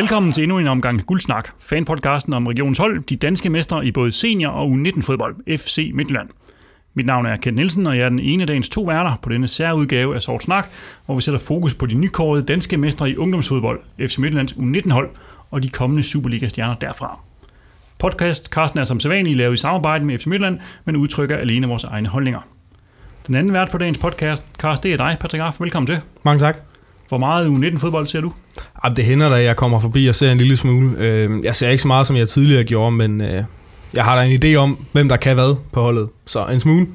Velkommen til endnu en omgang Guldsnak, fanpodcasten om regionens hold, de danske mestre i både senior- og U19-fodbold, FC Midtjylland. Mit navn er Kent Nielsen, og jeg er den ene af dagens to værter på denne særudgave af Sort Snak, hvor vi sætter fokus på de nykårede danske mestre i ungdomsfodbold, FC Midtjyllands U19-hold, og de kommende Superliga-stjerner derfra. Podcasten er som sædvanligt lavet i samarbejde med FC Midtjylland, men udtrykker alene vores egne holdninger. Den anden vært på dagens podcast, Karsten, det er dig, Patrick Raff. Velkommen til. Mange tak. Hvor meget U19-fodbold ser du? Jamen, det hænder da, at jeg kommer forbi og ser en lille smule. Øh, jeg ser ikke så meget, som jeg tidligere gjorde, men øh, jeg har da en idé om, hvem der kan hvad på holdet. Så en smule.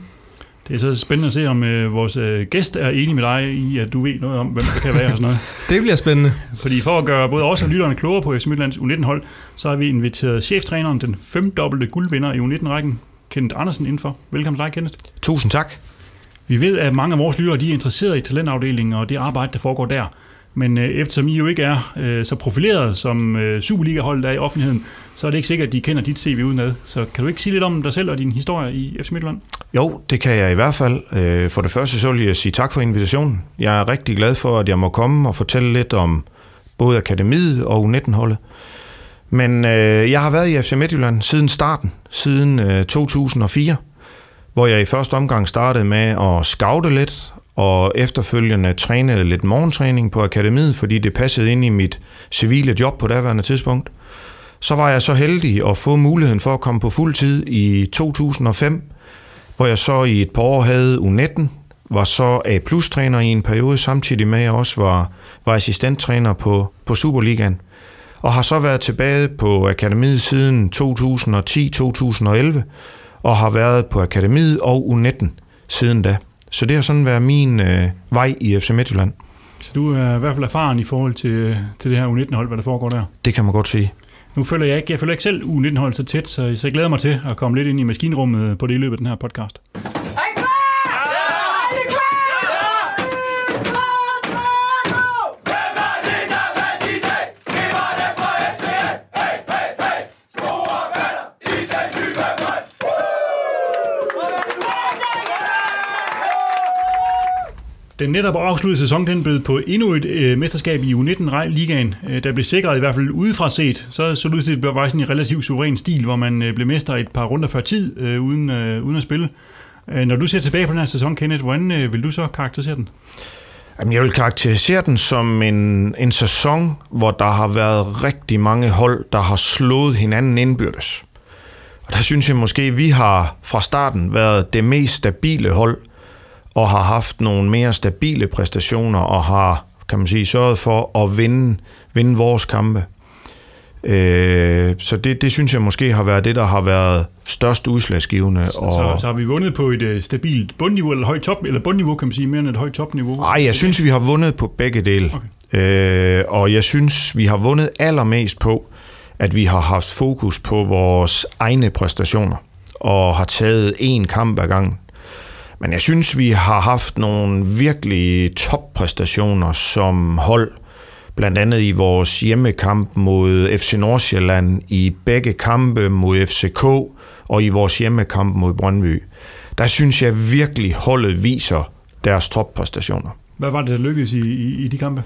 Det er så spændende at se, om øh, vores øh, gæst er enig med dig i, at du ved noget om, hvem der kan være og sådan noget. Det bliver spændende. Fordi for at gøre både os og lytterne klogere på FC Midtlands U19-hold, så har vi inviteret cheftræneren, den femdobbelte guldvinder i U19-rækken, Kenneth Andersen, indenfor. Velkommen til dig, Kenneth. Tusind tak. Vi ved, at mange af vores lyttere de er interesseret i talentafdelingen og det arbejde, der foregår der. Men øh, eftersom I jo ikke er øh, så profileret som øh, Superliga-holdet er i offentligheden, så er det ikke sikkert, at de kender dit CV udenad. Så kan du ikke sige lidt om dig selv og din historie i FC Midtjylland? Jo, det kan jeg i hvert fald. Øh, for det første så vil jeg sige tak for invitationen. Jeg er rigtig glad for, at jeg må komme og fortælle lidt om både akademiet og U19-holdet. Men øh, jeg har været i FC Midtjylland siden starten, siden øh, 2004, hvor jeg i første omgang startede med at scoute lidt, og efterfølgende trænede lidt morgentræning på akademiet, fordi det passede ind i mit civile job på daværende tidspunkt. Så var jeg så heldig at få muligheden for at komme på fuld tid i 2005, hvor jeg så i et par år havde U19, var så A-plus-træner i en periode, samtidig med at jeg også var, var assistenttræner på, på Superligaen. Og har så været tilbage på akademiet siden 2010-2011, og har været på akademiet og U19 siden da. Så det har sådan været min øh, vej i FC Midtjylland. Så du er i hvert fald erfaren i forhold til, til det her U19-hold, hvad der foregår der? Det kan man godt sige. Nu følger jeg ikke, jeg følger ikke selv U19-hold så tæt, så jeg glæder mig til at komme lidt ind i maskinrummet på det i løbet af den her podcast. Den netop afsluttede sæson den blev på endnu et øh, mesterskab i U19-ligaen, øh, der blev sikret i hvert fald udefra set. Så så det ud til, at det var sådan en relativt suveræn stil, hvor man øh, blev mester et par runder før tid, øh, uden, øh, uden at spille. Øh, når du ser tilbage på den her sæson, Kenneth, hvordan øh, vil du så karakterisere den? Jamen, jeg vil karakterisere den som en, en sæson, hvor der har været rigtig mange hold, der har slået hinanden indbyrdes. Og der synes jeg måske, at vi har fra starten været det mest stabile hold, og har haft nogle mere stabile præstationer, og har, kan man sige, sørget for at vinde, vinde vores kampe. Øh, så det, det synes jeg måske har været det, der har været størst udslagsgivende. Så, og... så, så har vi vundet på et uh, stabilt bundniveau, eller højt top, eller bundniveau, kan man sige, mere end et højt topniveau? Nej, jeg synes, vi har vundet på begge dele. Okay. Øh, og jeg synes, vi har vundet allermest på, at vi har haft fokus på vores egne præstationer, og har taget én kamp ad gangen. Men jeg synes, vi har haft nogle virkelig toppræstationer som hold, blandt andet i vores hjemmekamp mod FC Nordsjælland, i begge kampe mod FCK og i vores hjemmekamp mod Brøndby. Der synes jeg virkelig, holdet viser deres toppræstationer. Hvad var det, der lykkedes i, i, i de kampe?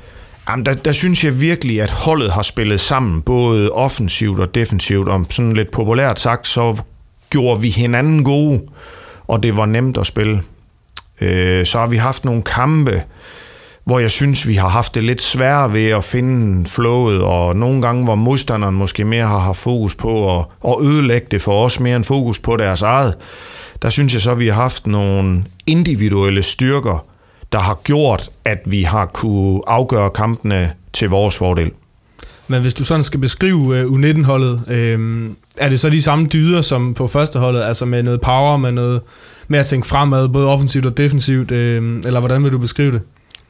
Jamen, der, der synes jeg virkelig, at holdet har spillet sammen, både offensivt og defensivt. Om sådan lidt populært sagt, så gjorde vi hinanden gode og det var nemt at spille. Øh, så har vi haft nogle kampe, hvor jeg synes, vi har haft det lidt sværere ved at finde flowet, og nogle gange, hvor modstanderen måske mere har haft fokus på at, at ødelægge det for os, mere end fokus på deres eget. Der synes jeg så, at vi har haft nogle individuelle styrker, der har gjort, at vi har kunne afgøre kampene til vores fordel. Men hvis du sådan skal beskrive uh, U19-holdet, øh, er det så de samme dyder som på første holdet, altså med noget power, med noget med at tænke fremad, både offensivt og defensivt, øh, eller hvordan vil du beskrive det?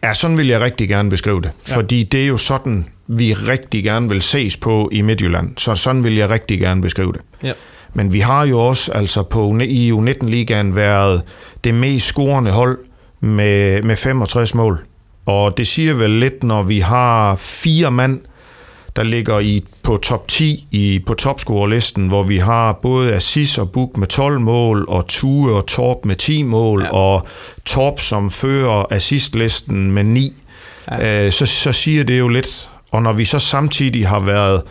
Ja, sådan vil jeg rigtig gerne beskrive det, ja. fordi det er jo sådan, vi rigtig gerne vil ses på i Midtjylland, så sådan vil jeg rigtig gerne beskrive det. Ja. Men vi har jo også altså på i U19-ligaen været det mest scorende hold med, med 65 mål. Og det siger vel lidt, når vi har fire mand, der ligger i på top 10 i, på topscorerlisten, hvor vi har både Assis og Buk med 12 mål, og Tue og Torp med 10 mål, ja. og Torp som fører assistlisten med 9. Ja. Øh, så, så siger det jo lidt Og når vi så samtidig har været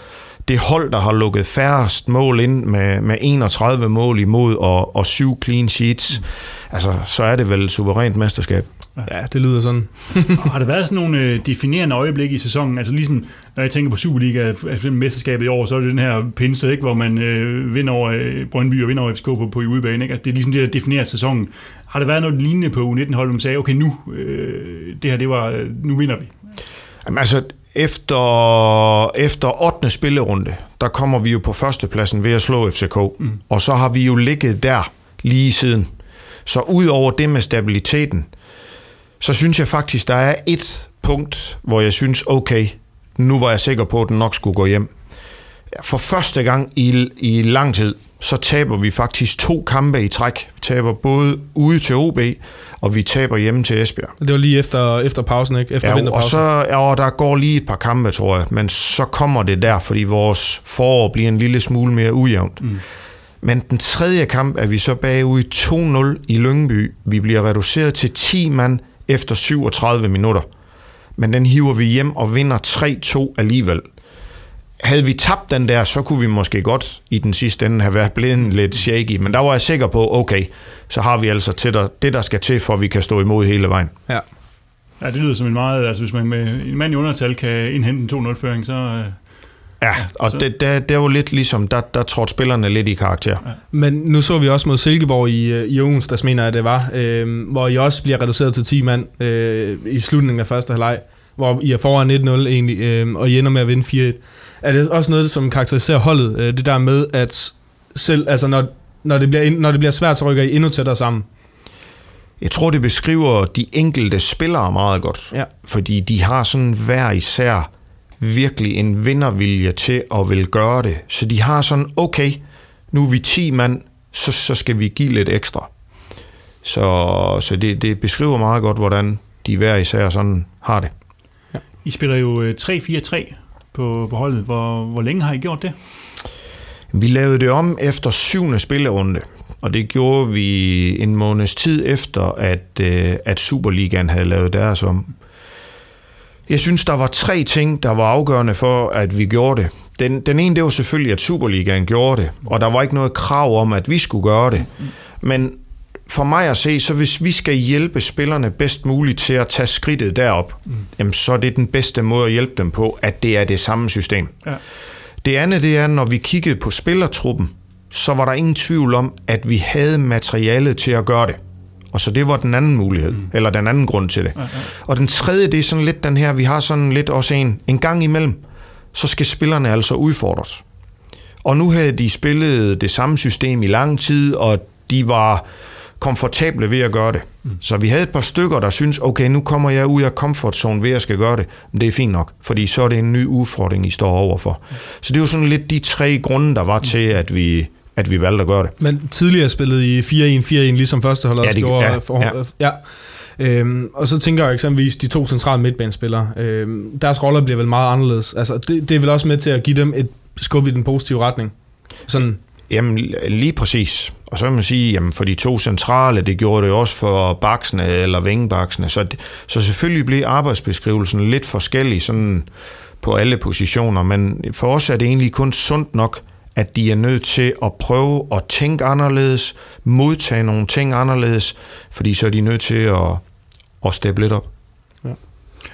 det hold, der har lukket færrest mål ind med, med 31 mål imod og, og syv clean sheets, mm. altså, så er det vel suverænt mesterskab. Ja, det lyder sådan. har der været sådan nogle øh, definerende øjeblikke i sæsonen? Altså ligesom, når jeg tænker på Superliga, altså mesterskabet i år, så er det den her pinse, ikke, hvor man øh, vinder over øh, Brøndby og vinder over FCK på, på i udebane. Ikke? Altså, det er ligesom det, der definerer sæsonen. Har der været noget lignende på U19-holdet, man sagde, okay, nu, øh, det her, det var, øh, nu vinder vi? Jamen altså, efter, efter 8. spillerunde, der kommer vi jo på førstepladsen ved at slå FCK. Mm. Og så har vi jo ligget der lige siden. Så ud over det med stabiliteten, så synes jeg faktisk, der er et punkt, hvor jeg synes, okay, nu var jeg sikker på, at den nok skulle gå hjem. For første gang i, i lang tid, så taber vi faktisk to kampe i træk. Vi taber både ude til OB, og vi taber hjemme til Esbjerg. Det var lige efter, efter pausen, ikke? Efter ja, og, så, ja, og der går lige et par kampe, tror jeg, men så kommer det der, fordi vores forår bliver en lille smule mere ujævnt. Mm. Men den tredje kamp er vi så bagud 2-0 i Lyngby. Vi bliver reduceret til 10 mand efter 37 minutter. Men den hiver vi hjem og vinder 3-2 alligevel. Havde vi tabt den der, så kunne vi måske godt i den sidste ende have været blevet lidt shaky, men der var jeg sikker på, okay, så har vi altså til der, det, der skal til, for at vi kan stå imod hele vejen. Ja. Ja, det lyder som en meget, altså hvis man med en mand i undertal kan indhente en 2-0-føring, så, øh, Ja, og så. det, det, det er jo lidt ligesom, der, der trådte spillerne lidt i karakter. Ja. Men nu så vi også mod Silkeborg i, øh, i onsdags, mener jeg det var, øh, hvor I også bliver reduceret til 10 mand øh, i slutningen af første halvleg, hvor I er foran 1-0 egentlig, øh, og I ender med at vinde 4-1. Er det også noget, som karakteriserer holdet, øh, det der med, at selv, altså når, når, det bliver, når det bliver svært, så rykker I endnu tættere sammen? Jeg tror, det beskriver de enkelte spillere meget godt, ja. fordi de har sådan hver især virkelig en vindervilje til at vil gøre det. Så de har sådan, okay, nu er vi 10 mand, så, så skal vi give lidt ekstra. Så, så det, det beskriver meget godt, hvordan de hver især sådan har det. Ja. I spiller jo 3-4-3 øh, på, på holdet. Hvor, hvor længe har I gjort det? Vi lavede det om efter syvende spillerunde, og det gjorde vi en måneds tid efter, at, øh, at Superligaen havde lavet deres om. Jeg synes, der var tre ting, der var afgørende for, at vi gjorde det. Den, den ene, det var selvfølgelig, at Superligaen gjorde det, og der var ikke noget krav om, at vi skulle gøre det. Men for mig at se, så hvis vi skal hjælpe spillerne bedst muligt til at tage skridtet derop, mm. jamen, så er det den bedste måde at hjælpe dem på, at det er det samme system. Ja. Det andet, det er, når vi kiggede på spillertruppen, så var der ingen tvivl om, at vi havde materialet til at gøre det. Og så det var den anden mulighed, mm. eller den anden grund til det. Ja, ja. Og den tredje, det er sådan lidt den her, vi har sådan lidt også en, en gang imellem, så skal spillerne altså udfordres. Og nu havde de spillet det samme system i lang tid, og de var komfortable ved at gøre det. Mm. Så vi havde et par stykker, der synes, okay, nu kommer jeg ud af comfort zone ved at skal gøre det. Men det er fint nok, fordi så er det en ny udfordring, I står overfor. Mm. Så det er jo sådan lidt de tre grunde, der var mm. til, at vi, at vi valgte at gøre det. Men tidligere spillede I 4-1-4-1, ligesom første hold ja, det, gjorde. Ja, for, ja. ja. Øhm, og så tænker jeg eksempelvis de to centrale midtbanespillere. Øhm, deres roller bliver vel meget anderledes. Altså, det, det er vel også med til at give dem et skub i den positive retning. Sådan. Jamen, lige præcis. Og så kan man sige, jamen for de to centrale, det gjorde det også for baksene eller vingebaksene. Så, så selvfølgelig blev arbejdsbeskrivelsen lidt forskellig sådan på alle positioner, men for os er det egentlig kun sundt nok, at de er nødt til at prøve at tænke anderledes, modtage nogle ting anderledes, fordi så er de nødt til at, at steppe lidt op. Ja.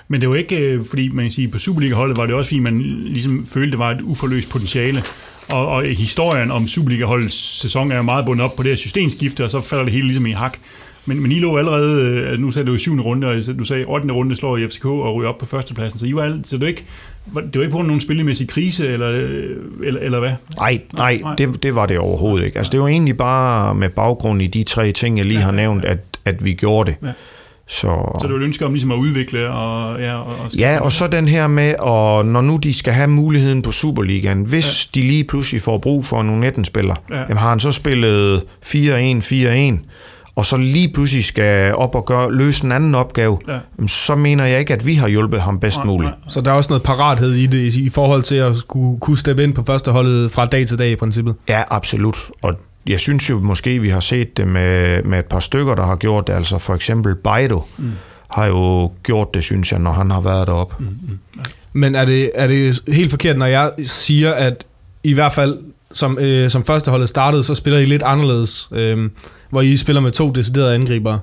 Men det var ikke, øh, fordi man kan sige, på Superliga-holdet var det også, fordi man ligesom følte, det var et uforløst potentiale. Og, og historien om Superliga-holdets sæson er jo meget bundet op på det her systemskifte, og så falder det hele ligesom i hak. Men, men I lå allerede, øh, nu sagde du i syvende runde, og du sagde 8. runde slår i FCK og ryger op på førstepladsen, så I var, alle, så det var ikke, det var ikke på nogen spillemæssig krise, eller, øh, eller, eller hvad? Nej, nej, nej. Det, det var det overhovedet ikke. Altså, det var egentlig bare med baggrund i de tre ting, jeg lige ja, har nævnt, at, at vi gjorde det. Ja. Så, så det var et ønske om ligesom at udvikle og... Ja, og, og ja, og så den her med, og når nu de skal have muligheden på Superligaen, hvis ja. de lige pludselig får brug for nogle 19-spillere, ja. jamen har han så spillet 4-1, 4-1, og så lige pludselig skal op og gøre, løse en anden opgave, ja. så mener jeg ikke, at vi har hjulpet ham bedst nej, muligt. Nej. Så der er også noget parathed i det, i forhold til at skulle, kunne steppe ind på første holdet fra dag til dag i princippet? Ja, absolut. Og jeg synes jo måske, vi har set det med, med et par stykker, der har gjort det. Altså for eksempel Baido mm. har jo gjort det, synes jeg, når han har været deroppe. Mm, mm. Men er det, er det helt forkert, når jeg siger, at i hvert fald som, øh, som førsteholdet startede, så spiller I lidt anderledes, øh, hvor I spiller med to deciderede angribere?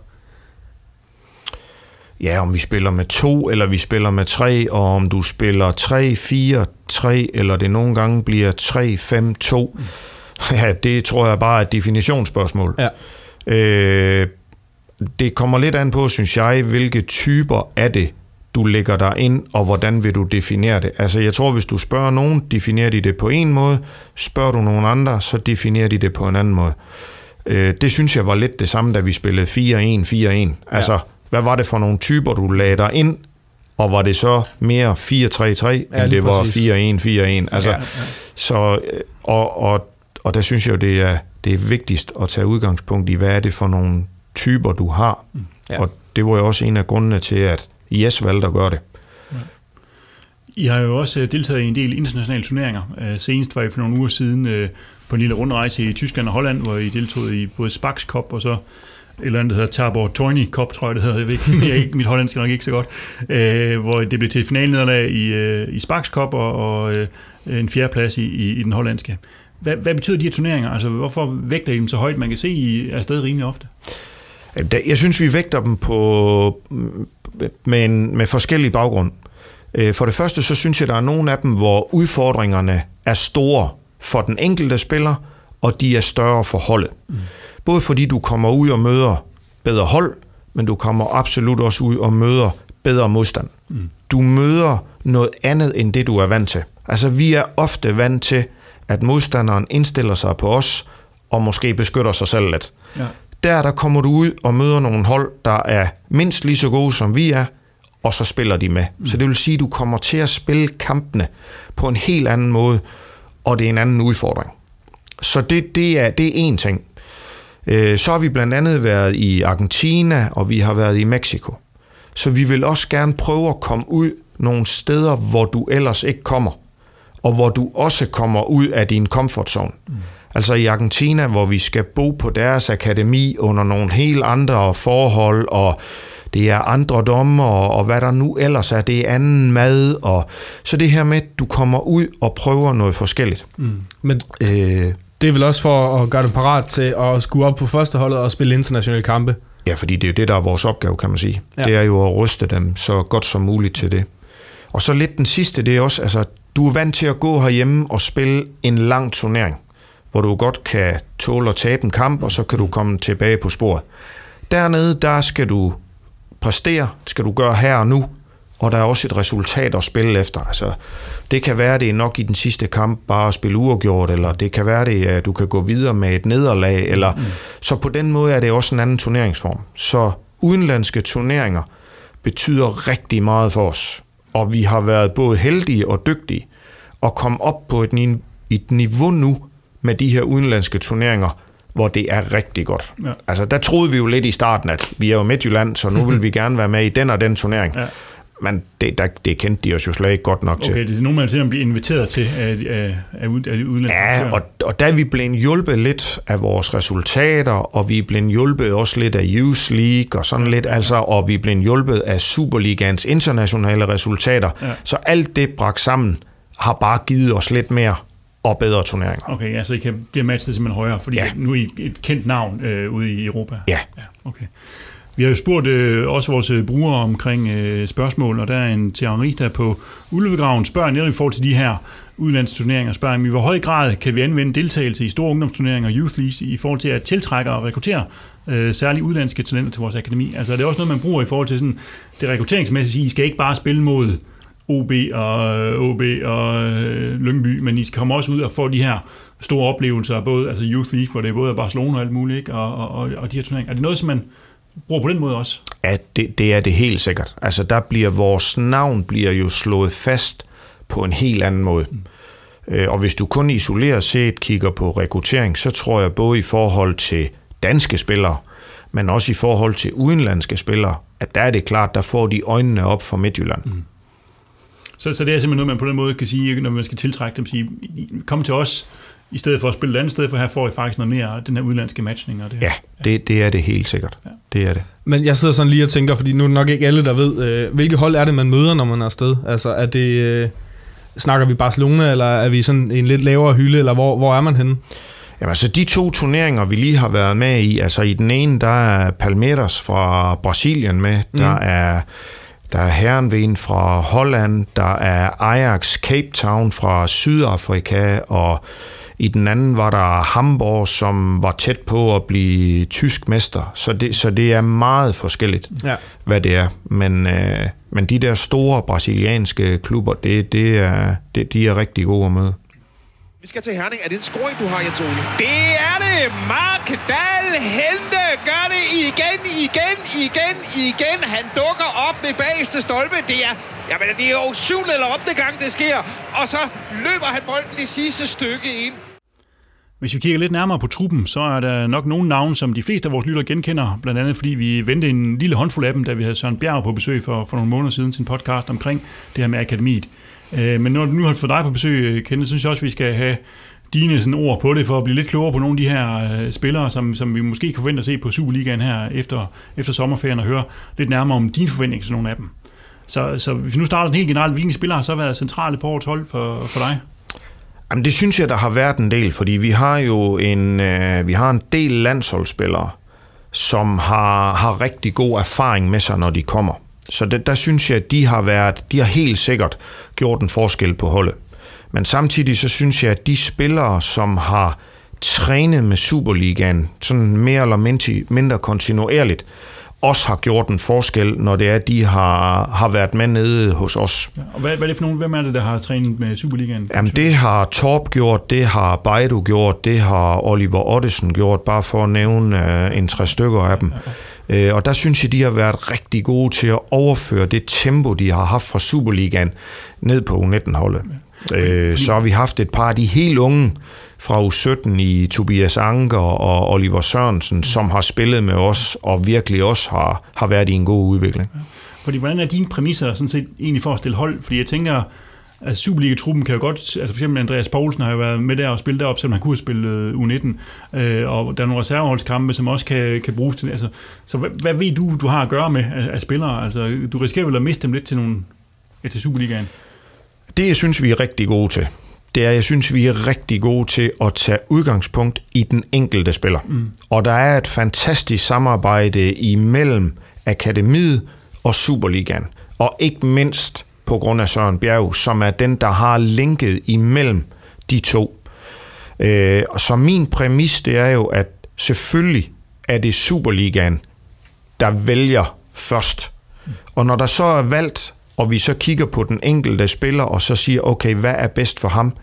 Ja, om vi spiller med to, eller vi spiller med tre, og om du spiller 3, 4, 3, eller det nogle gange bliver 3, 5, 2. Mm. Ja, det tror jeg bare er et definitionsspørgsmål. Ja. Øh, det kommer lidt an på, synes jeg, hvilke typer er det, du lægger dig ind, og hvordan vil du definere det. Altså jeg tror, hvis du spørger nogen, definerer de det på en måde, spørger du nogen andre, så definerer de det på en anden måde. Øh, det synes jeg var lidt det samme, da vi spillede 4-1, 4-1. Altså, hvad var det for nogle typer, du lagde dig ind, og var det så mere 4-3-3, Ja, end det var præcis. 4-1-4-1? Altså, Ja, ja. Så, øh, og, og, og der synes jeg jo, det er, det er vigtigst at tage udgangspunkt i, hvad er det for nogle typer, du har. Ja. Ja. Og det var jo også en af grundene til, at Jes valgte at gøre det. I har jo også øh, deltaget i en del internationale turneringer. Øh, senest var I for nogle uger siden øh, på en lille rundrejse i Tyskland og Holland, hvor I deltog i både Spax Cup og så et eller andet, der hedder Tabor Tony Cup, tror jeg det hedder. Jeg ved ikke, jeg ikke, mit hollandsk er nok ikke så godt. Øh, hvor det blev til et finalnederlag i, øh, i Spax Cup og, og øh, en fjerdeplads i, i, i den hollandske. Hvad, hvad betyder de her turneringer? Altså, hvorfor vægter I dem så højt? Man kan se, I er stadig rimelig ofte. Jeg synes, vi vægter dem på, med, en, med forskellige baggrund. Øh, For det første, så synes jeg, der er nogle af dem, hvor udfordringerne er store for den enkelte spiller, og de er større for holdet. Mm. Både fordi du kommer ud og møder bedre hold, men du kommer absolut også ud og møder bedre modstand. Mm. Du møder noget andet, end det du er vant til. Altså, vi er ofte vant til, at modstanderen indstiller sig på os, og måske beskytter sig selv lidt. Ja. Der, der kommer du ud og møder nogle hold, der er mindst lige så gode, som vi er, og så spiller de med. Mm. Så det vil sige, at du kommer til at spille kampene på en helt anden måde, og det er en anden udfordring. Så det, det, er, det er én ting. Øh, Så har vi blandt andet været i Argentina, og vi har været i Mexico. Så vi vil også gerne prøve at komme ud nogle steder, hvor du ellers ikke kommer, og hvor du også kommer ud af din comfort zone. Mm. Altså i Argentina, hvor vi skal bo på deres akademi under nogle helt andre forhold, og det er andre dommer, og hvad der nu ellers er, det er anden mad, og så det her med, at du kommer ud og prøver noget forskelligt. Mm. Men Øh, det er vel også for at gøre dem parat til at skue op på førsteholdet og spille internationale kampe. Ja, fordi det er jo det, der er vores opgave, kan man sige. Ja. Det er jo at ryste dem så godt som muligt til det. Og så lidt den sidste, det er også, altså, du er vant til at gå herhjemme og spille en lang turnering, hvor du godt kan tåle at tabe en kamp, og så kan du komme tilbage på sporet. Dernede, der skal du præstere, skal du gøre her og nu, og der er også et resultat at spille efter. Altså, det kan være, det er nok i den sidste kamp bare at spille uafgjort, eller det kan være, det at du kan gå videre med et nederlag, eller mm. så på den måde er det også en anden turneringsform. Så udenlandske turneringer betyder rigtig meget for os, og vi har været både heldige og dygtige at komme op på et, et niveau nu med de her udenlandske turneringer, hvor det er rigtig godt. Ja. Altså, der troede vi jo lidt i starten, at vi er jo Midtjylland, så nu vil vi gerne være med i den og den turnering. Ja. Men det, der, det kendte de os jo slet ikke godt nok til. Okay, det er nogen, man at blive inviteret til af, af, af, af de udlandske Ja, og, og der er vi blevet hjulpet lidt af vores resultater, og vi er blevet hjulpet også lidt af Youth League og sådan lidt, altså, og vi er blevet hjulpet af Superligans internationale resultater. Ja. Så alt det bragt sammen har bare givet os lidt mere og bedre turneringer. Okay, ja, så I kan blive matchet simpelthen højere, fordi ja. Nu er I et kendt navn øh, ude i Europa. Ja. ja okay. Vi har jo spurgt øh, også vores øh, brugere omkring øh, spørgsmål, og der er en Henri, der på Ulvegraven spørger netop i forhold til de her udlandsturneringer, spørger i hvor høj grad kan vi anvende deltagelse i store ungdomsturneringer og youth leagues i forhold til at tiltrække og rekruttere øh, særligt udlandske talenter til vores akademi? Altså er det også noget, man bruger i forhold til sådan, det rekrutteringsmæssige, I skal ikke bare spille mod OB og øh, OB og øh, Lyngby, men I skal komme også ud og få de her store oplevelser, både altså Youth League, hvor det er både Barcelona og alt muligt, ikke? Og, og, og, og de her turneringer. Er det noget, som man bruger på den måde også? Ja, det, det er det helt sikkert. Altså, der bliver vores navn bliver jo slået fast på en helt anden måde. Mm. Og hvis du kun isoleret set kigger på rekruttering, så tror jeg både i forhold til danske spillere, men også i forhold til udenlandske spillere, at der er det klart, der får de øjnene op for Midtjylland. Mm. Så, så det er simpelthen noget, man på den måde kan sige, når man skal tiltrække dem, sige, kom til os, i stedet for at spille et andet sted, for her får I faktisk noget mere den her udlandske matchning. Og det her. Ja, det, det er det helt sikkert. Ja. Det er det. Men jeg sidder sådan lige og tænker, fordi nu er det nok ikke alle, der ved, øh, hvilke hold er det, man møder, når man er afsted? Altså, er det, øh, snakker vi Barcelona, eller er vi sådan en lidt lavere hylde, eller hvor, hvor er man henne? Jamen altså de to turneringer, vi lige har været med i, altså i den ene, der er Palmeiras fra Brasilien med, mm. der er der er Herrenven fra Holland, der er Ajax Cape Town fra Sydafrika, og i den anden var der Hamburg, som var tæt på at blive tysk mester. Så det, så det er meget forskelligt, ja. hvad det er. Men, øh, men de der store brasilianske klubber, det, det er, det, de er rigtig gode at møde. Vi skal til Herning. Er det en scoring, du har, Jens Ole? Det er det! Mark Dahl Hente gør det igen, igen, igen, igen. Han dukker op ved bageste stolpe. Det er, jamen, det er jo syv eller ottende gang, det sker. Og så løber han bolden i sidste stykke ind. Hvis vi kigger lidt nærmere på truppen, så er der nok nogle navne, som de fleste af vores lyttere genkender. Blandt andet fordi vi vendte en lille håndfuld af dem, da vi havde Søren Bjerg på besøg for, for nogle måneder siden til en podcast omkring det her med akademiet. Øh, men når du nu har fået dig på besøg, øh, Kenneth, synes jeg også, at vi skal have dine sådan, ord på det, for at blive lidt klogere på nogle af de her øh, spillere, som, som vi måske kan forvente at se på Superligaen her efter, efter sommerferien, og høre lidt nærmere om dine forventninger til nogle af dem. Så, så hvis vi nu starter helt generelt, hvilke spillere har så været centrale på årets hold for, for dig? Jamen, det synes jeg, der har været en del, fordi vi har jo en, øh, vi har en del landsholdsspillere, som har, har rigtig god erfaring med sig, når de kommer. Så det, der synes jeg, at de har været, de har helt sikkert gjort en forskel på holdet. Men samtidig så synes jeg, at de spillere, som har trænet med Superligaen, sådan mere eller mindre, kontinuerligt, også har gjort en forskel, når det er, at de har, har været med nede hos os. Ja, og hvad, hvad er det for nogen? Hvem er det, der har trænet med Superligaen? Jamen, det har Torp gjort, det har Baidu gjort, det har Oliver Ottesen gjort, bare for at nævne uh, en tre stykker af dem. Ja, ja. Uh, og der synes jeg, de har været rigtig gode til at overføre det tempo, de har haft fra Superligaen ned på U19-holdet. Ja. Uh, så har vi haft et par af de helt unge, fra U17 i Tobias Anker og Oliver Sørensen, som har spillet med os, og virkelig også har, har været i en god udvikling. Fordi hvordan er dine præmisser sådan set egentlig for at stille hold? Fordi jeg tænker, at Superliga-truppen kan jo godt, altså for eksempel Andreas Poulsen har jo været med der og spillet derop, selvom han kunne have spillet U19, øh, og der er nogle reserveholdskampe, som også kan, kan bruges til Altså, så hvad, hvad ved du, du har at gøre med af, af spillere? Altså, du risikerer vel at miste dem lidt til, nogle, ja, til Superligaen? Det, jeg synes, vi er rigtig gode til, det er, jeg synes, vi er rigtig gode til at tage udgangspunkt i den enkelte spiller. Mm. Og der er et fantastisk samarbejde imellem akademiet og Superligaen. Og ikke mindst på grund af Søren Bjerg, som er den, der har linket imellem de to. Øh, så min præmis, det er jo, at selvfølgelig er det Superligaen, der vælger først. Og når der så er valgt og vi så kigger på den enkelte spiller, og så siger, okay, hvad er bedst for ham?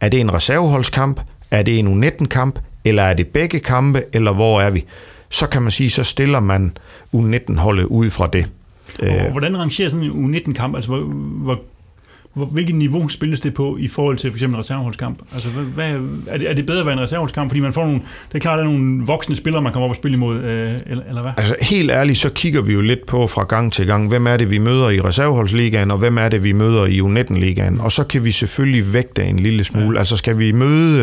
Er det en reserveholdskamp? Er det en U19-kamp? Eller er det begge kampe? Eller hvor er vi? Så kan man sige, så stiller man U19-holdet ud fra det. Øh. Og hvordan rangerer sådan en U19-kamp? Altså, hvor, hvor hvilket niveau spilles det på i forhold til for eksempel en reserveholdskamp? Altså, hvad, er, det, er det bedre at være en reserveholdskamp, fordi man får nogle, det er klart, der er nogle voksne spillere, man kommer op og spille imod, øh, eller, eller hvad? Altså, helt ærligt, så kigger vi jo lidt på fra gang til gang, hvem er det, vi møder i reserveholdsligaen, og hvem er det, vi møder i U19-ligaen, og så kan vi selvfølgelig vægte en lille smule. Ja. Altså, skal vi møde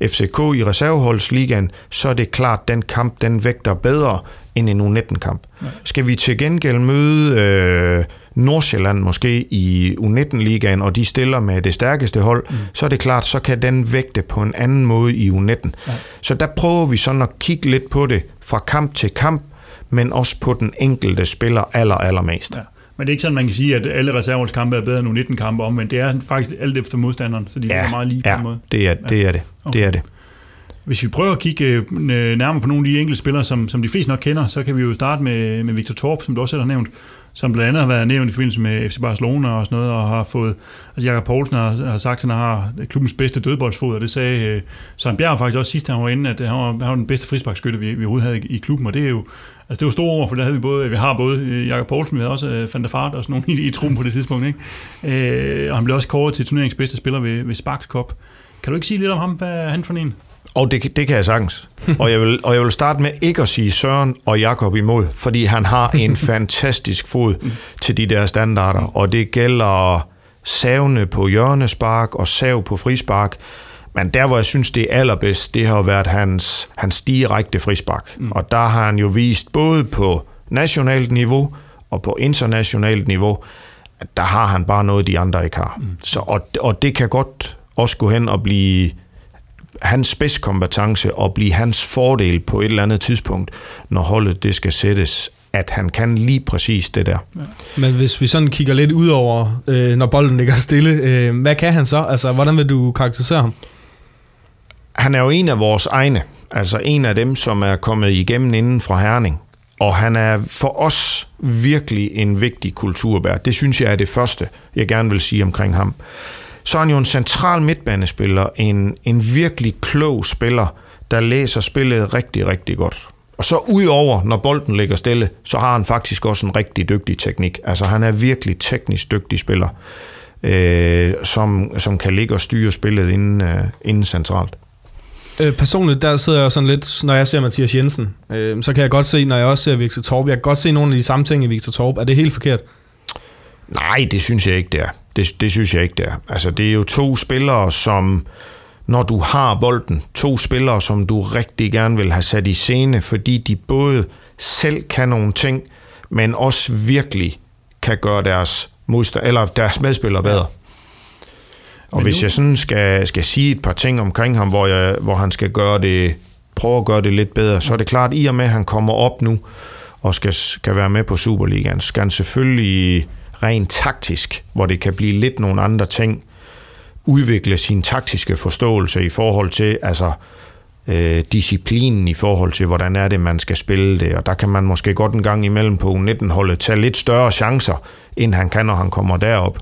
øh, FCK i reserveholdsligaen, så er det klart, den kamp, den vægter bedre end en U19-kamp. Ja. Skal vi til gengæld møde... Øh, Nordsjælland måske i U19-ligaen, og de stiller med det stærkeste hold, mm. så er det klart, så kan den vægte på en anden måde i U19. Ja. Så der prøver vi sådan at kigge lidt på det fra kamp til kamp, men også på den enkelte spiller aller, allermest. Ja. Men det er ikke sådan, man kan sige, at alle reserveholdskampe er bedre end U19-kampe om, men det er faktisk alt efter modstanderen, så de ja, er meget lige ja, på måde. Det er, det er det. Okay. det er det. Hvis vi prøver at kigge øh, nærmere på nogle af de enkelte spillere, som, som de fleste nok kender, så kan vi jo starte med, med Victor Torp, som du også selv har nævnt, som blandt andet har været nævnt i forbindelse med FC Barcelona og sådan noget, og har fået, altså Jakob Poulsen har, har sagt, at han har klubbens bedste dødboldsfod, og det sagde øh, Søren Bjerg faktisk også sidst, han var inde, at øh, han var, han var den bedste frisbakskytte, vi, vi overhovedet havde i, i klubben, og det er jo, altså det var store ord, for der havde vi både, vi har både øh, Jakob Poulsen, vi havde også uh, Van der Fart og sådan nogle i, i truppen på det tidspunkt, ikke? Øh, og han blev også kåret til turneringens bedste spiller ved, ved Sparks Cup. Kan du ikke sige lidt om ham? Hvad er han for en? Og det, det kan jeg sagtens. og, jeg vil, og jeg vil starte med ikke at sige Søren og Jakob imod, fordi han har en fantastisk fod til de der standarder, og det gælder savne på hjørnespark og sav på frispark, Men der, hvor jeg synes, det er allerbedst, det har været hans, hans direkte frisbak. Mm. Og der har han jo vist både på nationalt niveau og på internationalt niveau, at der har han bare noget, de andre ikke har. Mm. Så, og, og det kan godt også gå hen og blive hans spidskompetence og blive hans fordel på et eller andet tidspunkt, når holdet det skal sættes, at han kan lige præcis det der. Ja. Men hvis vi sådan kigger lidt ud over, øh, når bolden ligger stille, øh, hvad kan han så? Altså, hvordan vil du karakterisere ham? Han er jo en af vores egne, altså en af dem, som er kommet igennem inden fra Herning. Og han er for os virkelig en vigtig kulturbær. Det synes jeg er det første, jeg gerne vil sige omkring ham. Så er han jo en central midtbanespiller, en, en virkelig klog spiller, der læser spillet rigtig, rigtig godt. Og så udover, når bolden ligger stille, så har han faktisk også en rigtig dygtig teknik. Altså han er virkelig teknisk dygtig spiller, øh, som, som kan ligge og styre spillet inden, øh, inden centralt. Øh, personligt, der sidder jeg sådan lidt, når jeg ser Mathias Jensen, øh, så kan jeg godt se, når jeg også ser Victor Torp, jeg kan godt se nogle af de samme ting i Victor Torp. Er det helt forkert? Nej, det synes jeg ikke, det er. Det, det synes jeg ikke, det er. Altså, det er jo to spillere, som, når du har bolden, to spillere, som du rigtig gerne vil have sat i scene, fordi de både selv kan nogle ting, men også virkelig kan gøre deres modstand, eller deres medspillere bedre. Og Men hvis nu... jeg sådan skal, skal sige et par ting omkring ham, hvor, jeg, hvor han skal gøre det, prøve at gøre det lidt bedre, så er det klart, i og med, at han kommer op nu og skal, skal være med på Superligaen, så skal han selvfølgelig rent taktisk, hvor det kan blive lidt nogle andre ting, udvikle sin taktiske forståelse i forhold til, altså øh, disciplinen i forhold til, hvordan er det, man skal spille det, og der kan man måske godt en gang imellem på U19-holdet tage lidt større chancer, end han kan, når han kommer derop.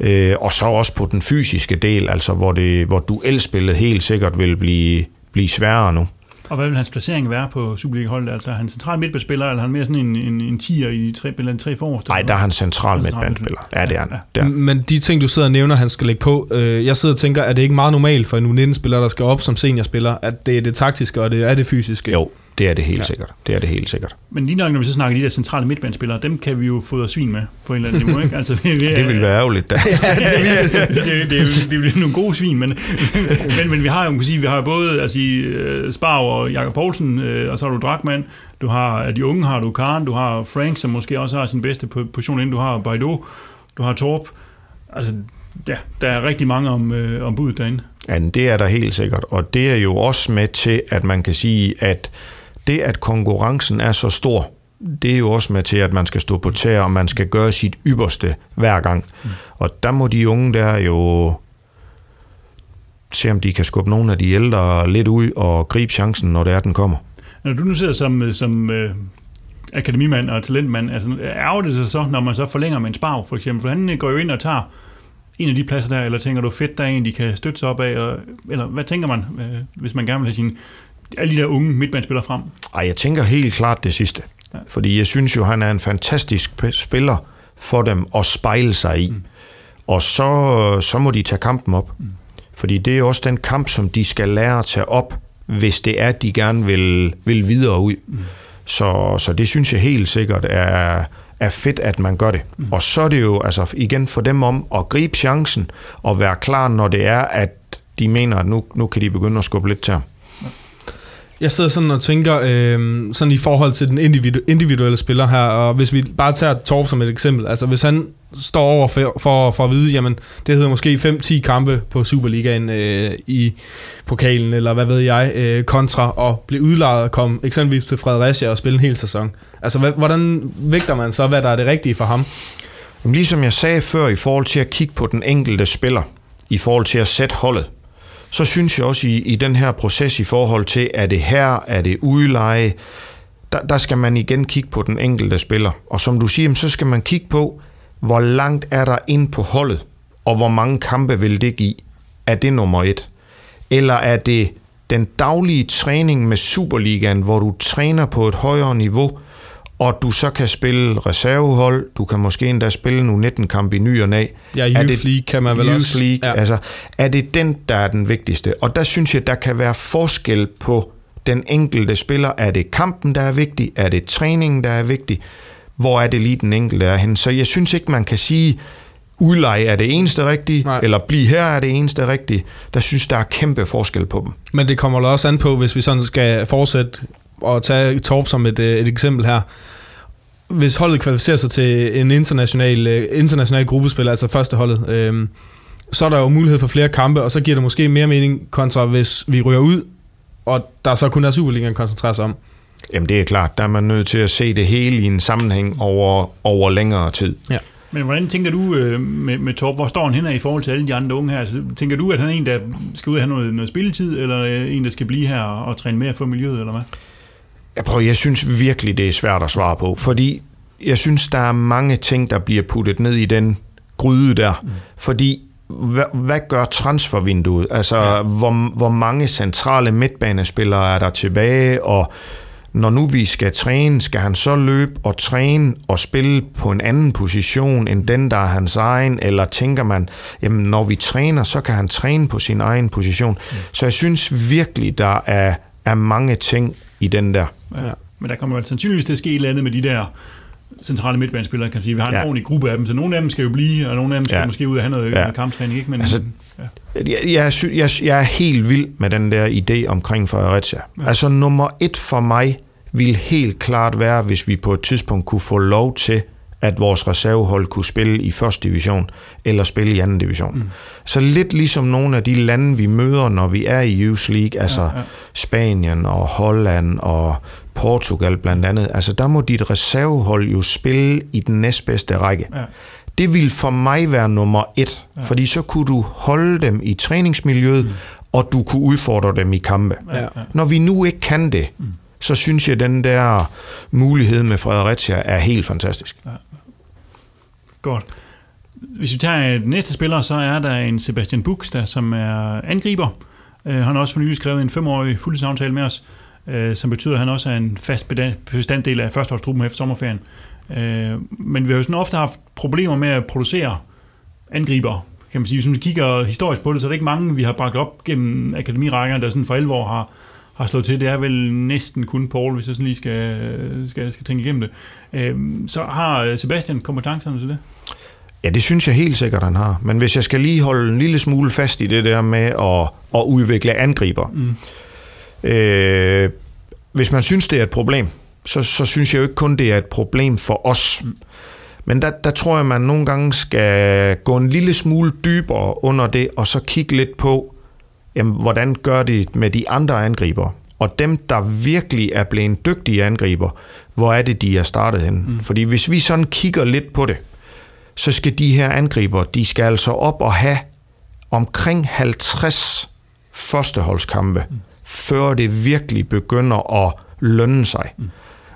Øh, og så også på den fysiske del, altså hvor, det, hvor duelspillet helt sikkert vil blive, blive sværere nu. Og hvad vil hans placering være på Superliga-holdet? Altså er han central midtbanespiller, eller er han mere sådan en, en, en tier i tre, eller en tre forreste? Nej, der er han central midtbanespiller. Ja, det er han. Ja. Det er. Men de ting, du sidder og nævner, han skal lægge på, øh, jeg sidder og tænker, er det ikke meget normalt for en U19-spiller, der skal op som seniorspiller, at det er det taktiske, og det er det fysiske? Jo, det er det helt ja. sikkert. Det er det helt sikkert. Men lige nok, når vi så snakker de der centrale midtbanespillere, dem kan vi jo få svin med på en eller anden niveau, ikke? Altså, vi, vi, det vil være ærgerligt, da. det, det, det, det, det bliver nogle gode svin, men, men, men vi har jo, man kan sige, vi har både altså, uh, Sparv og Jakob Poulsen, uh, og så har du Drakman, du har, de unge har du Karen, du har Frank, som måske også har sin bedste position inden, du har Baido, du har Torp. Altså, ja, der er rigtig mange om, øh, om budet derinde. Ja, det er der helt sikkert, og det er jo også med til, at man kan sige, at det, at konkurrencen er så stor, det er jo også med til, at man skal stå på tæer, og man skal gøre sit ypperste hver gang. Mm. Og der må de unge der jo se, om de kan skubbe nogle af de ældre lidt ud og gribe chancen, når det er, den kommer. Når du nu sidder som, som øh, akademimand og talentmand, altså, ærger det sig så, når man så forlænger med en sparv, for eksempel? For han går jo ind og tager en af de pladser der, eller tænker du fedt, der er en, de kan støtte sig op af, og, eller hvad tænker man, øh, hvis man gerne vil have sin alle de der unge midtbanespillere frem? Ej, jeg tænker helt klart det sidste. Ja. Fordi jeg synes jo, han er en fantastisk spiller for dem at spejle sig i. Mm. Og så, så må de tage kampen op. Mm. Fordi det er også den kamp, som de skal lære at tage op, hvis det er, at de gerne vil, vil videre ud. Mm. Så, så det synes jeg helt sikkert er, er fedt, at man gør det. Mm. Og så er det jo altså igen for dem om at gribe chancen og være klar, når det er, at de mener, at nu, nu kan de begynde at skubbe lidt til ham. Jeg sidder sådan og tænker, øh, sådan i forhold til den individu- individuelle spiller her, og hvis vi bare tager Torp som et eksempel, altså hvis han står over for, for, for at vide, jamen det hedder måske 5-10 kampe på Superligaen øh, i pokalen, eller hvad ved jeg, øh, kontra og blive udlejet og komme eksempelvis til Fredericia og spille en hel sæson. Altså hvordan vægter man så, hvad der er det rigtige for ham? Jamen, ligesom jeg sagde før, i forhold til at kigge på den enkelte spiller, i forhold til at sætte holdet, så synes jeg også i, i den her proces i forhold til, er det her, er det udleje, der, der skal man igen kigge på den enkelte spiller. Og som du siger, så skal man kigge på, hvor langt er der ind på holdet, og hvor mange kampe vil det give. Er det nummer et? Eller er det den daglige træning med Superligaen, hvor du træner på et højere niveau, og du så kan spille reservehold, du kan måske endda spille nu 19 kamp i ny og næ. Ja, Youth det, League kan man vel Youth også. League, ja. altså, er det den, der er den vigtigste? Og der synes jeg, der kan være forskel på den enkelte spiller. Er det kampen, der er vigtig? Er det træningen, der er vigtig? Hvor er det lige den enkelte er hen? Så jeg synes ikke, man kan sige, udleje er det eneste rigtige, Nej. eller blive her er det eneste rigtige. Der synes, der er kæmpe forskel på dem. Men det kommer også an på, hvis vi sådan skal fortsætte og tage Torp som et, øh, et eksempel her. Hvis holdet kvalificerer sig til en international, øh, international gruppespil, altså første holdet, øh, så er der jo mulighed for flere kampe, og så giver det måske mere mening kontra hvis vi ryger ud, og der så kun er Superligaen koncentrerer sig om. Jamen det er klart, der er man nødt til at se det hele i en sammenhæng over, over længere tid. Men hvordan tænker du øh, med, med Torp, hvor står han hen i forhold til alle de andre unge her? Altså, tænker du, at han er en, der skal ud og have noget, noget spilletid, eller en, der skal blive her og, og træne mere for miljøet, eller hvad? Jeg, prøver, jeg synes virkelig, det er svært at svare på, fordi jeg synes, der er mange ting, der bliver puttet ned i den gryde der. Mm. Fordi, hvad, hvad gør transfervinduet? Altså, ja. hvor, hvor mange centrale midtbanespillere er der tilbage, og når nu vi skal træne, skal han så løbe og træne og spille på en anden position end den, der er hans egen, eller tænker man, jamen når vi træner, så kan han træne på sin egen position. Mm. Så jeg synes virkelig, der er, er mange ting i den der. Ja. Men der kommer jo sandsynligvis til at ske et eller andet med de der centrale midtbanespillere, kan man sige. Vi har en Ja. ordentlig gruppe af dem, så nogle af dem skal jo blive, og nogle af dem skal Ja. måske ud og have noget, Ja. kamptræning, ikke? Men, Altså, ja. Jeg, jeg, jeg, jeg er helt vild med den der idé omkring Fredericia. Ja. Altså nummer et for mig vil helt klart være, hvis vi på et tidspunkt kunne få lov til, at vores reservehold kunne spille i første division, eller spille i anden division. Mm. Så lidt ligesom nogle af de lande, vi møder, når vi er i Youth League, altså ja, ja. ja. Spanien og Holland og Portugal blandt andet, altså der må dit reservehold jo spille i den næstbedste række. Ja. Det vil for mig være nummer et, ja. fordi så kunne du holde dem i træningsmiljøet, mm. og du kunne udfordre dem i kampe. Ja. Når vi nu ikke kan det, mm. så synes jeg, at den der mulighed med Fredericia er helt fantastisk. Godt. Hvis vi tager den næste spiller, så er der en Sebastian der som er angriber. Uh, han har også for nylig skrevet en femårig fuldtidsaftale med os, uh, som betyder, at han også er en fast bestanddel af førsteholdstruppen efter sommerferien. Uh, men vi har jo sådan ofte haft problemer med at producere angriber, kan man sige. Hvis man kigger historisk på det, så er det ikke mange, vi har bragt op gennem akademirækkerne, der sådan for 11 år har, har slået til. Det er vel næsten kun Paul, hvis jeg sådan lige skal, skal, skal tænke igennem det. Uh, så har Sebastian kompetencerne til det? Ja, det synes jeg helt sikkert, han har. Men hvis jeg skal lige holde en lille smule fast i det der med at, at udvikle angriber. Mm. Øh, hvis man synes, det er et problem, så, så synes jeg jo ikke kun, det er et problem for os. Men der, der tror jeg, man nogle gange skal gå en lille smule dybere under det, og så kigge lidt på, jamen, hvordan gør de med de andre angriber. Og dem, der virkelig er blevet dygtige angriber, hvor er det, de er startet hen? Mm. Fordi hvis vi sådan kigger lidt på det, så skal de her angriber, de skal altså op og have omkring 50 førsteholdskampe, mm. Før det virkelig begynder at lønne sig. Mm.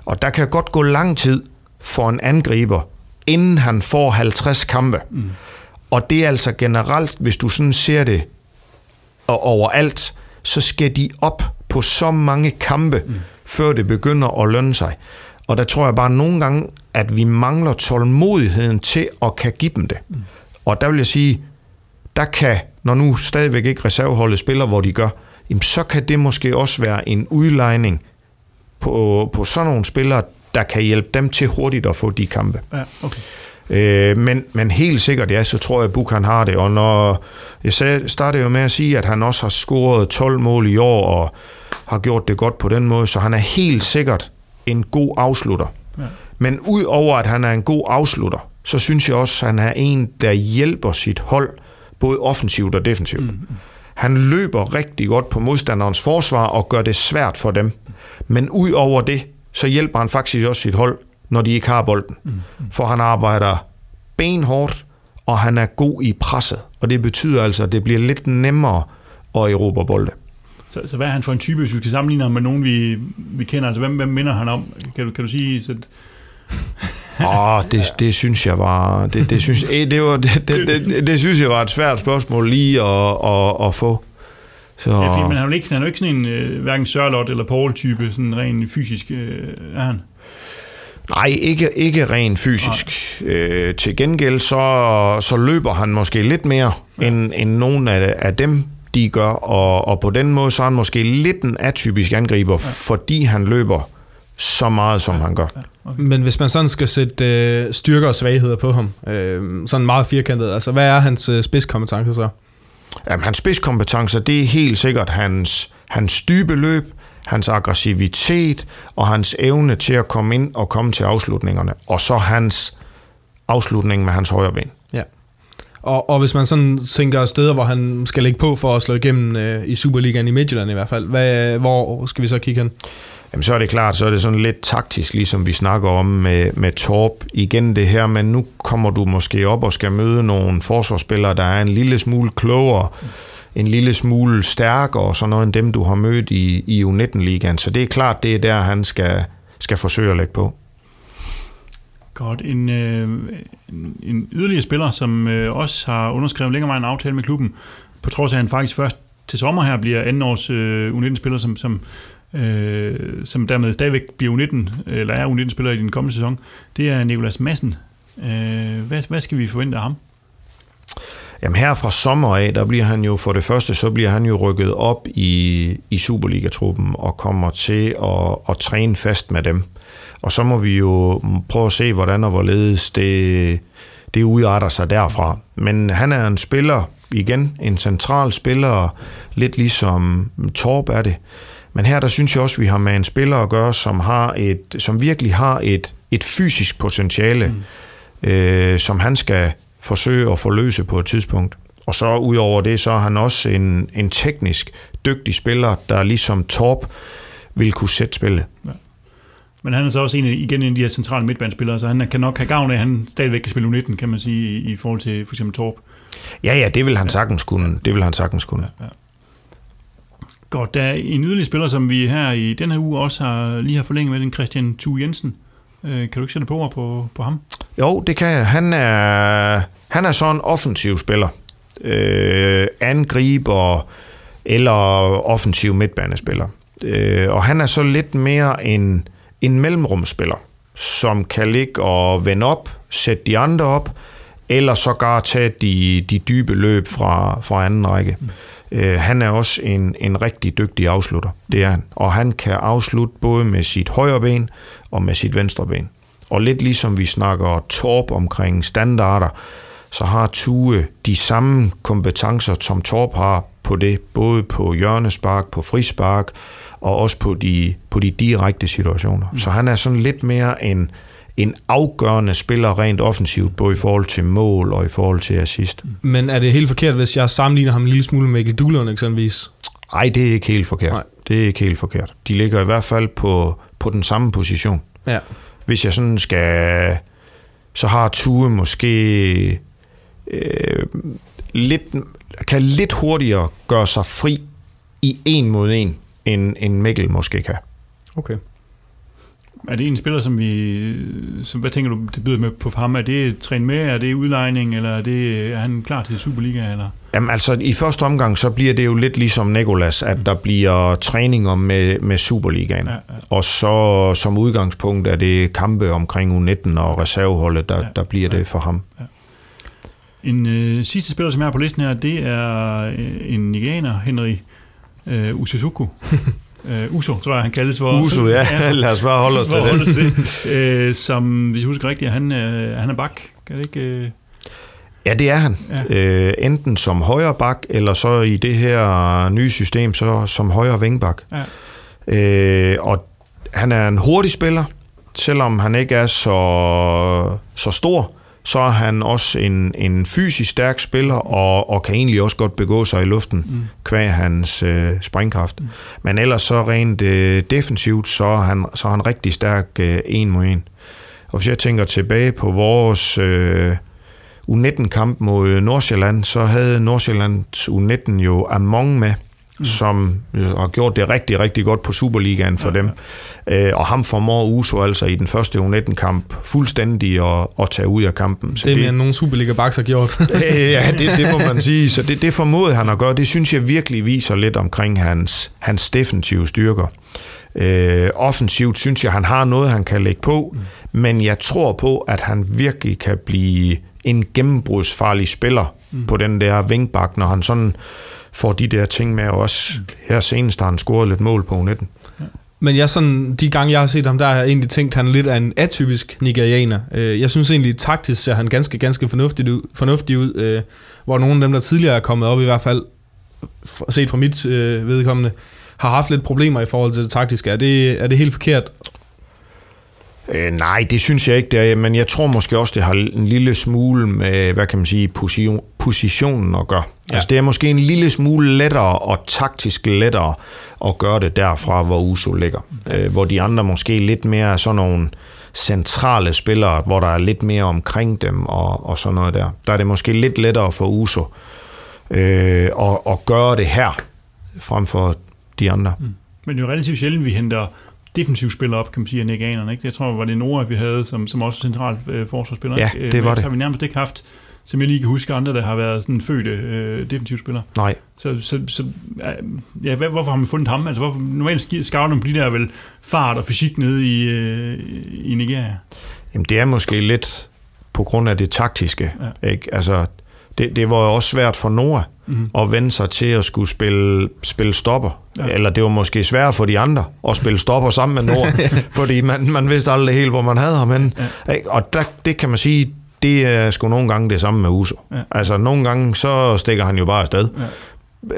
Og der kan godt gå lang tid for en angriber, inden han får 50 kampe. Mm. Og det er altså generelt, hvis du sådan ser det og overalt, så skal de op på så mange kampe, mm. før det begynder at lønne sig. Og der tror jeg bare nogle gange, at vi mangler tålmodigheden til at kan give dem det. Mm. Og der vil jeg sige, der kan, når nu stadigvæk ikke reserveholdet spiller, hvor de gør, jamen så kan det måske også være en udlejning på, på sådan nogle spillere, der kan hjælpe dem til hurtigt at få de kampe. Ja, okay. Øh, men, men helt sikkert, ja, så tror jeg, at Buk han har det. Og når jeg sagde, startede jo med at sige, at han også har scoret 12 mål i år, og har gjort det godt på den måde, så han er helt sikkert en god afslutter. Ja. Men udover at han er en god afslutter, så synes jeg også, at han er en, der hjælper sit hold, både offensivt og defensivt. Mm. Han løber rigtig godt på modstanderens forsvar og gør det svært for dem. Men udover det, så hjælper han faktisk også sit hold, når de ikke har bolden. Mm. For han arbejder benhårdt, og han er god i presset. Og det betyder altså, at det bliver lidt nemmere at erobre bolde. Så, så hvad er han for en type, hvis vi skal sammenligne ham med nogen, vi, vi kender? Altså, hvem, hvem minder han om? Kan du, kan du sige... Så, Åh, det, det synes jeg var... Det, det, synes, eh, det, var, det, det, det, det synes jeg var et svært spørgsmål lige at, at, at få. Så, ja, men han er jo ikke, han er jo ikke sådan en øh, hverken Sørlot eller Paul-type, sådan rent fysisk, øh, er han? Nej, ikke, ikke rent fysisk. Øh, til gengæld så, så løber han måske lidt mere, ja. end, end nogen af, af dem, de gør, og, og på den måde så er han måske lidt en atypisk angriber, ja. fordi han løber så meget, som han gør. Men hvis man sådan skal sætte øh, styrker og svagheder på ham, øh, sådan meget firkantet, altså hvad er hans øh, spidskompetence så? Jamen, hans spidskompetencer, det er helt sikkert hans, hans dybe løb, hans aggressivitet og hans evne til at komme ind og komme til afslutningerne. Og så hans afslutning med hans højre ben. Ja. Og, og hvis man sådan tænker steder, hvor han skal lægge på for at slå igennem øh, i Superligaen i Midtjylland i hvert fald, hvad, hvor skal vi så kigge hen? Jamen, så er det klart, så er det sådan lidt taktisk, ligesom vi snakker om med, med Torp. Igen det her, men nu kommer du måske op og skal møde nogle forsvarsspillere, der er en lille smule klogere, en lille smule stærkere og sådan noget end dem, du har mødt i, i U19-ligaen. Så det er klart, det er der, han skal, skal forsøge at lægge på. Godt. En, øh, en, en yderligere spiller, som øh, også har underskrevet længere vej en aftale med klubben, på trods af, at han faktisk først til sommer her bliver anden års øh, U19-spiller, som, som, øh, som dermed stadigvæk bliver U19, eller er U19-spiller i den kommende sæson, det er Nikolas Madsen. Øh, hvad, hvad skal vi forvente af ham? Jamen her fra sommer af, der bliver han jo for det første, så bliver han jo rykket op i, i Superliga-truppen og kommer til at, at træne fast med dem. Og så må vi jo prøve at se, hvordan og hvorledes det, det udarter sig derfra. Men han er en spiller, igen, en central spiller, lidt ligesom Torb er det. Men her der synes jeg også, at vi har med en spiller at gøre, som, har et, som virkelig har et, et fysisk potentiale, mm. øh, som han skal forsøge at forløse på et tidspunkt. Og så udover det, så er han også en, en teknisk dygtig spiller, der ligesom Torp vil kunne sætte spillet. Ja. Men han er så også en igen en af de her centrale midtbanespillere, så han kan nok have gavn af, at han stadigvæk kan spille U19, kan man sige, i, i forhold til for eksempel Torp. Ja, ja, det vil han sagtens kunne. Det vil han sagtens kunne. Ja, ja. Godt, der er en yderligere spiller, som vi her i den her uge også har, lige har forlænget med, den Christian Thu Jensen. Øh, kan du ikke sætte på ord på, på ham? Jo, det kan jeg. Han er, han er så en offensiv spiller. Øh, angriber eller offensiv midtbanespiller. Øh, og han er så lidt mere en, en mellemrumspiller, som kan ligge og vende op, sætte de andre op, eller sågar tage de, de dybe løb fra, fra anden række. Mm. Øh, han er også en, en rigtig dygtig afslutter, det er han. Og han kan afslutte både med sit højre ben og med sit venstre ben. Og lidt ligesom vi snakker Torp omkring standarder, så har Tue de samme kompetencer, som Torp har på det, både på hjørnespark, på frispark, og også på de, på de direkte situationer. Mm. Så han er sådan lidt mere en, en afgørende spiller rent offensivt, både i forhold til mål og i forhold til assist. Men er det helt forkert, hvis jeg sammenligner ham en lille smule med Mikkel Duhlund eksempelvis? Nej, det er ikke helt forkert. Nej. Det er ikke helt forkert. De ligger i hvert fald på, på den samme position. Ja. Hvis jeg sådan skal... Så har Tue måske øh, lidt, kan lidt hurtigere gøre sig fri i en mod en, end, end Mikkel måske kan. Okay. Er det en spiller, som vi... Som, hvad tænker du, det byder med på ham? Er det træn med? Er det udlejning? Eller er, det, er han klar til Superliga? Eller? Jamen altså, i første omgang, så bliver det jo lidt ligesom Nikolas, at der bliver træninger med, med Superligaen. Ja, ja. Og så som udgangspunkt er det kampe omkring U19 og reserveholdet, der, ja, der bliver ja, det for ham. Ja. En øh, sidste spiller, som jeg har på listen her, det er øh, en nigerianer, Henry øh, Usuzuku. Uh, Uso, tror jeg, han kaldes for. Uso, ja. ja. Lad os bare holde os til holde det. uh, som, hvis jeg husker rigtigt, han, uh, han er bak. Kan det ikke... Uh... Ja, det er han. Ja. Uh, enten som højre bak, eller så i det her nye system, så som højre vingbak. Ja. Uh, og han er en hurtig spiller, selvom han ikke er så, så stor så er han også en, en fysisk stærk spiller, og, og kan egentlig også godt begå sig i luften, mm. kvæg hans øh, springkraft. Mm. Men ellers så rent øh, defensivt, så er, han, så er han rigtig stærk øh, en mod en. Og hvis jeg tænker tilbage på vores øh, U19-kamp mod Nordsjælland, så havde Nordsjællands U19 jo Among med, mm. som har gjort det rigtig, rigtig godt på Superligaen for ja, dem. Ja. Øh, og ham formår Uso altså i den første U19-kamp fuldstændig at, at tage ud af kampen. Så det er mere end nogen Superliga-baks har gjort. ja, det, det må man sige. Så det, det formåede han at gøre. Det synes jeg virkelig viser lidt omkring hans, hans defensive styrker. Øh, offensivt synes jeg, han har noget, han kan lægge på, mm. men jeg tror på, at han virkelig kan blive en gennembrudsfarlig spiller mm. på den der vingbak, når han sådan får de der ting med også. Her senest har han scoret lidt mål på 19. Men jeg sådan, de gange, jeg har set ham, der har jeg egentlig tænkt, at han er lidt af en atypisk nigerianer. Øh, jeg synes egentlig, taktisk ser han ganske, ganske fornuftig ud, fornuftig ud øh, hvor nogle af dem, der tidligere er kommet op, i hvert fald set fra mit øh, vedkommende, har haft lidt problemer i forhold til det taktiske. Er det, er det helt forkert? Øh, nej, det synes jeg ikke, det er, men jeg tror måske også, det har en lille smule med, hvad kan man sige, position, positionen at gøre. Ja. Altså det er måske en lille smule lettere og taktisk lettere at gøre det derfra, hvor Uso ligger. Øh, hvor de andre måske lidt mere er sådan nogle centrale spillere, hvor der er lidt mere omkring dem og, og sådan noget der. Der er det måske lidt lettere for Uso øh, at, at gøre det her, frem for de andre. Mm. Men det er jo relativt sjældent, vi henter defensiv spiller op, kan man sige, af nikanerne. Ikke? Jeg tror, det var det Nora, vi havde, som, som også central øh, forsvarsspiller. Ja, ikke? det var Men det. har vi nærmest ikke haft, som jeg lige kan huske, andre, der har været sådan fødte øh, defensiv spiller. Nej. Så, så, så ja, hvad, hvorfor har man fundet ham? Altså, hvorfor, normalt scouter man på de der vel fart og fysik nede i, øh, i Nigeria. Jamen, det er måske lidt på grund af det taktiske. Ja. Ikke? Altså, det, det var jo også svært for Nora mm-hmm. at vende sig til at skulle spille, spille stopper. Ja. Eller det var måske svært for de andre at spille stopper sammen med Nora, fordi man, man vidste aldrig helt, hvor man havde ham hen. Ja. Og der, det kan man sige, det er sgu nogle gange det samme med Uso. Ja. Altså nogle gange, så stikker han jo bare afsted. Ja.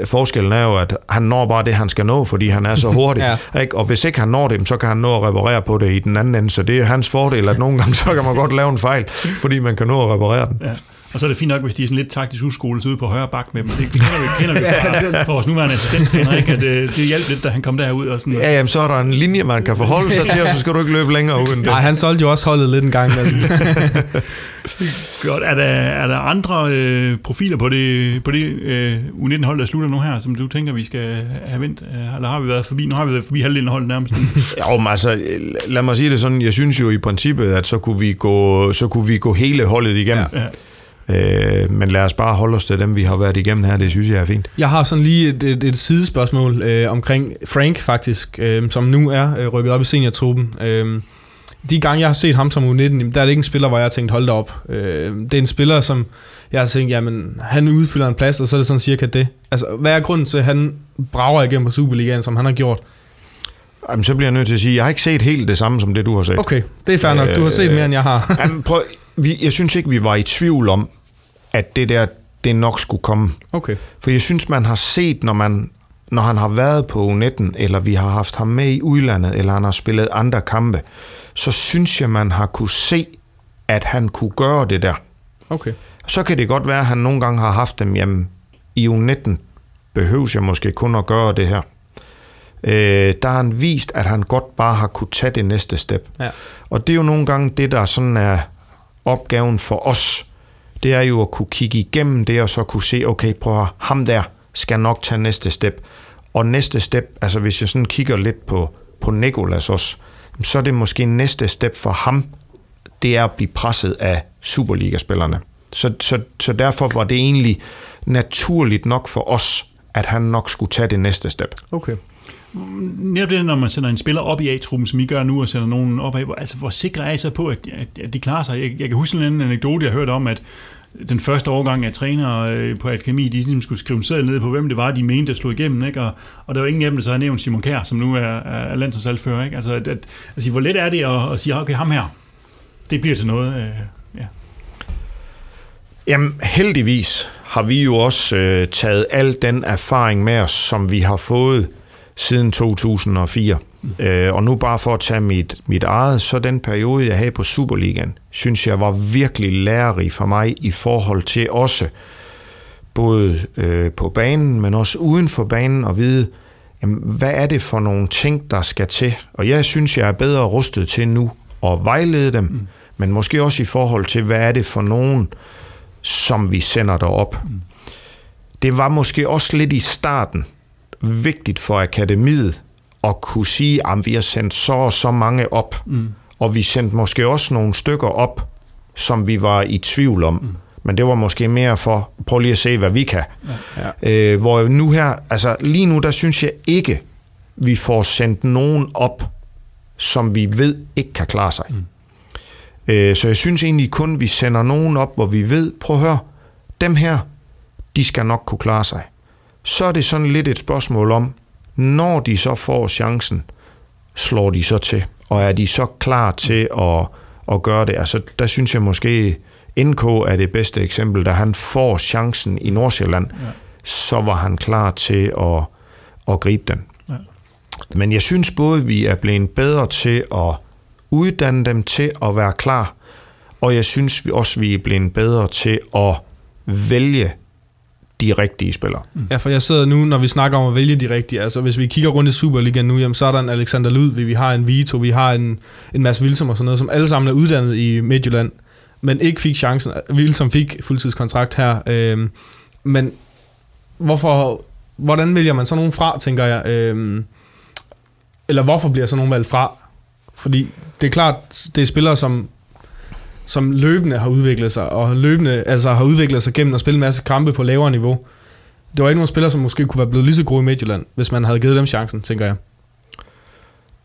Forskellen er jo, at han når bare det, han skal nå, fordi han er så hurtig. ja. ikke? Og hvis ikke han når det, så kan han nå at reparere på det i den anden ende. Så det er hans fordel, at nogle gange, så kan man godt lave en fejl, fordi man kan nå at reparere den. Ja. Og så er det fint nok, hvis de er sådan lidt taktisk udskolet ude på højre bak med dem. Det kender vi, kender vi fra, fra vores nuværende assistenttræner, ikke? At øh, det hjalp lidt, da han kom derud. Og sådan ja, jamen, så er der en linje, man kan forholde sig til, og så skal du ikke løbe længere uden det. Nej, han solgte jo også holdet lidt en gang. Godt. Er der, er der andre øh, profiler på det, på det øh, U19-hold, der slutter nu her, som du tænker, vi skal have vendt? Eller har vi været forbi? Nu har vi været forbi halvdelen af holdet nærmest. jo, men altså, lad mig sige det sådan. Jeg synes jo i princippet, at så kunne vi gå, så kunne vi gå hele holdet igennem. Ja. Øh, men lad os bare holde os til dem, vi har været igennem her. Det synes jeg er fint. Jeg har sådan lige et, et, et sidespørgsmål øh, omkring Frank faktisk, øh, som nu er øh, rykket op i seniortruppen. Øh, de gange, jeg har set ham som U19, der er det ikke en spiller, hvor jeg har tænkt, hold da op. Øh, det er en spiller, som jeg har tænkt, jamen, han udfylder en plads, og så er det sådan cirka det. Altså, hvad er grunden til, at han brager igennem på Superligaen, som han har gjort? Jamen, så bliver jeg nødt til at sige, at jeg har ikke set helt det samme, som det du har set. Okay, det er fair nok. Du har set mere, end jeg har. jamen, prøv, vi, jeg synes ikke, vi var i tvivl om, at det der, det nok skulle komme. Okay. For jeg synes, man har set, når man når han har været på U19, eller vi har haft ham med i udlandet, eller han har spillet andre kampe, så synes jeg, man har kunne se, at han kunne gøre det der. Okay. Så kan det godt være, at han nogle gange har haft dem hjemme i U19. Behøves jeg måske kun at gøre det her. Øh, der har han vist, at han godt bare har kunne tage det næste step. Ja. Og det er jo nogle gange det, der sådan er opgaven for os. Det er jo at kunne kigge igennem det, og så kunne se, okay, prøv at ham der skal nok tage næste step. Og næste step, altså hvis jeg sådan kigger lidt på, på Nikolas også, så er det måske næste step for ham, det er at blive presset af Superliga-spillerne. Så, så, så derfor var det egentlig naturligt nok for os, at han nok skulle tage det næste step. Okay. Netop det, når man sender en spiller op i A-truppen, som I gør nu, og sender nogen op af, altså hvor sikre er I så på, at, at, at de klarer sig? Jeg, jeg kan huske en anekdote, jeg hørte om, at den første årgang af trænere øh, på Akademi, de ligesom skulle skrive en ned på, hvem det var, de mente, der slog igennem, ikke? Og, og der var ingen af dem, der så havde nævnt Simon Kjær, som nu er, er landsholdsaldfører, ikke? Altså, at, at, altså, hvor let er det at, at sige, ah, okay, ham her, det bliver til noget, øh, ja. Jamen, heldigvis har vi jo også øh, taget al den erfaring med os, som vi har fået siden 2004. Mm. Øh, og nu bare for at tage mit, mit eget, så den periode, jeg havde på Superligaen, synes jeg var virkelig lærerig for mig i forhold til også, både øh, på banen, men også uden for banen, at vide, jamen, hvad er det for nogle ting, der skal til? Og jeg synes, jeg er bedre rustet til nu at vejlede dem, mm. men måske også i forhold til, hvad er det for nogen, som vi sender derop. Mm. Det var måske også lidt i starten vigtigt for akademiet at kunne sige, at vi har sendt så og så mange op, mm. og vi sendte måske også nogle stykker op, som vi var i tvivl om. Mm. Men det var måske mere for, prøv lige at se, hvad vi kan. Ja. Øh, hvor nu her, altså lige nu, der synes jeg ikke, vi får sendt nogen op, som vi ved ikke kan klare sig. Mm. Øh, så jeg synes egentlig kun, vi sender nogen op, hvor vi ved, prøv at høre, dem her, de skal nok kunne klare sig. Så er det sådan lidt et spørgsmål om, når de så får chancen, slår de så til? Og er de så klar til at, at gøre det? Altså, der synes jeg måske, NK er det bedste eksempel. Da han får chancen i Nordsjælland, ja. så var han klar til at, at gribe den. Ja. Men jeg synes både, vi er blevet bedre til at uddanne dem til at være klar, og jeg synes vi også, vi er blevet bedre til at vælge de rigtige spillere. Mm. Ja, for jeg sidder nu, når vi snakker om at vælge de rigtige, altså hvis vi kigger rundt i Superligaen nu, jamen, så er der en Alexander Ludvig, vi har en Vito, vi har en, en Mads Wilsom og sådan noget, som alle sammen er uddannet i Midtjylland, men ikke fik chancen. Wilsom fik fuldtidskontrakt her, øh, men hvorfor, hvordan vælger man så nogen fra, tænker jeg, øh, eller hvorfor bliver så nogen valgt fra? Fordi det er klart, det er spillere, som som løbende har udviklet sig, og løbende altså har udviklet sig gennem at spille en masse kampe på lavere niveau. Det var ikke nogen spillere, som måske kunne være blevet lige så gode i Midtjylland, hvis man havde givet dem chancen, tænker jeg.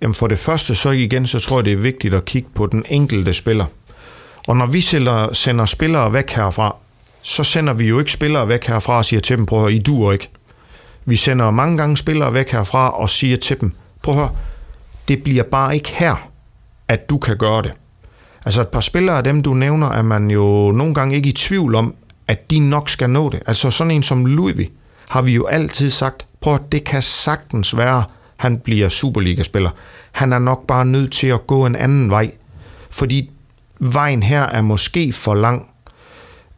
Jamen for det første, så igen, så tror jeg, det er vigtigt at kigge på den enkelte spiller. Og når vi sender, sender spillere væk herfra, så sender vi jo ikke spillere væk herfra og siger til dem, prøv at I duer ikke. Vi sender mange gange spillere væk herfra og siger til dem, prøv at høre, det bliver bare ikke her, at du kan gøre det. Altså et par spillere af dem, du nævner, er man jo nogle gange ikke i tvivl om, at de nok skal nå det. Altså sådan en som Ludvig har vi jo altid sagt, prøv at det kan sagtens være, han bliver Superliga-spiller. Han er nok bare nødt til at gå en anden vej, fordi vejen her er måske for lang.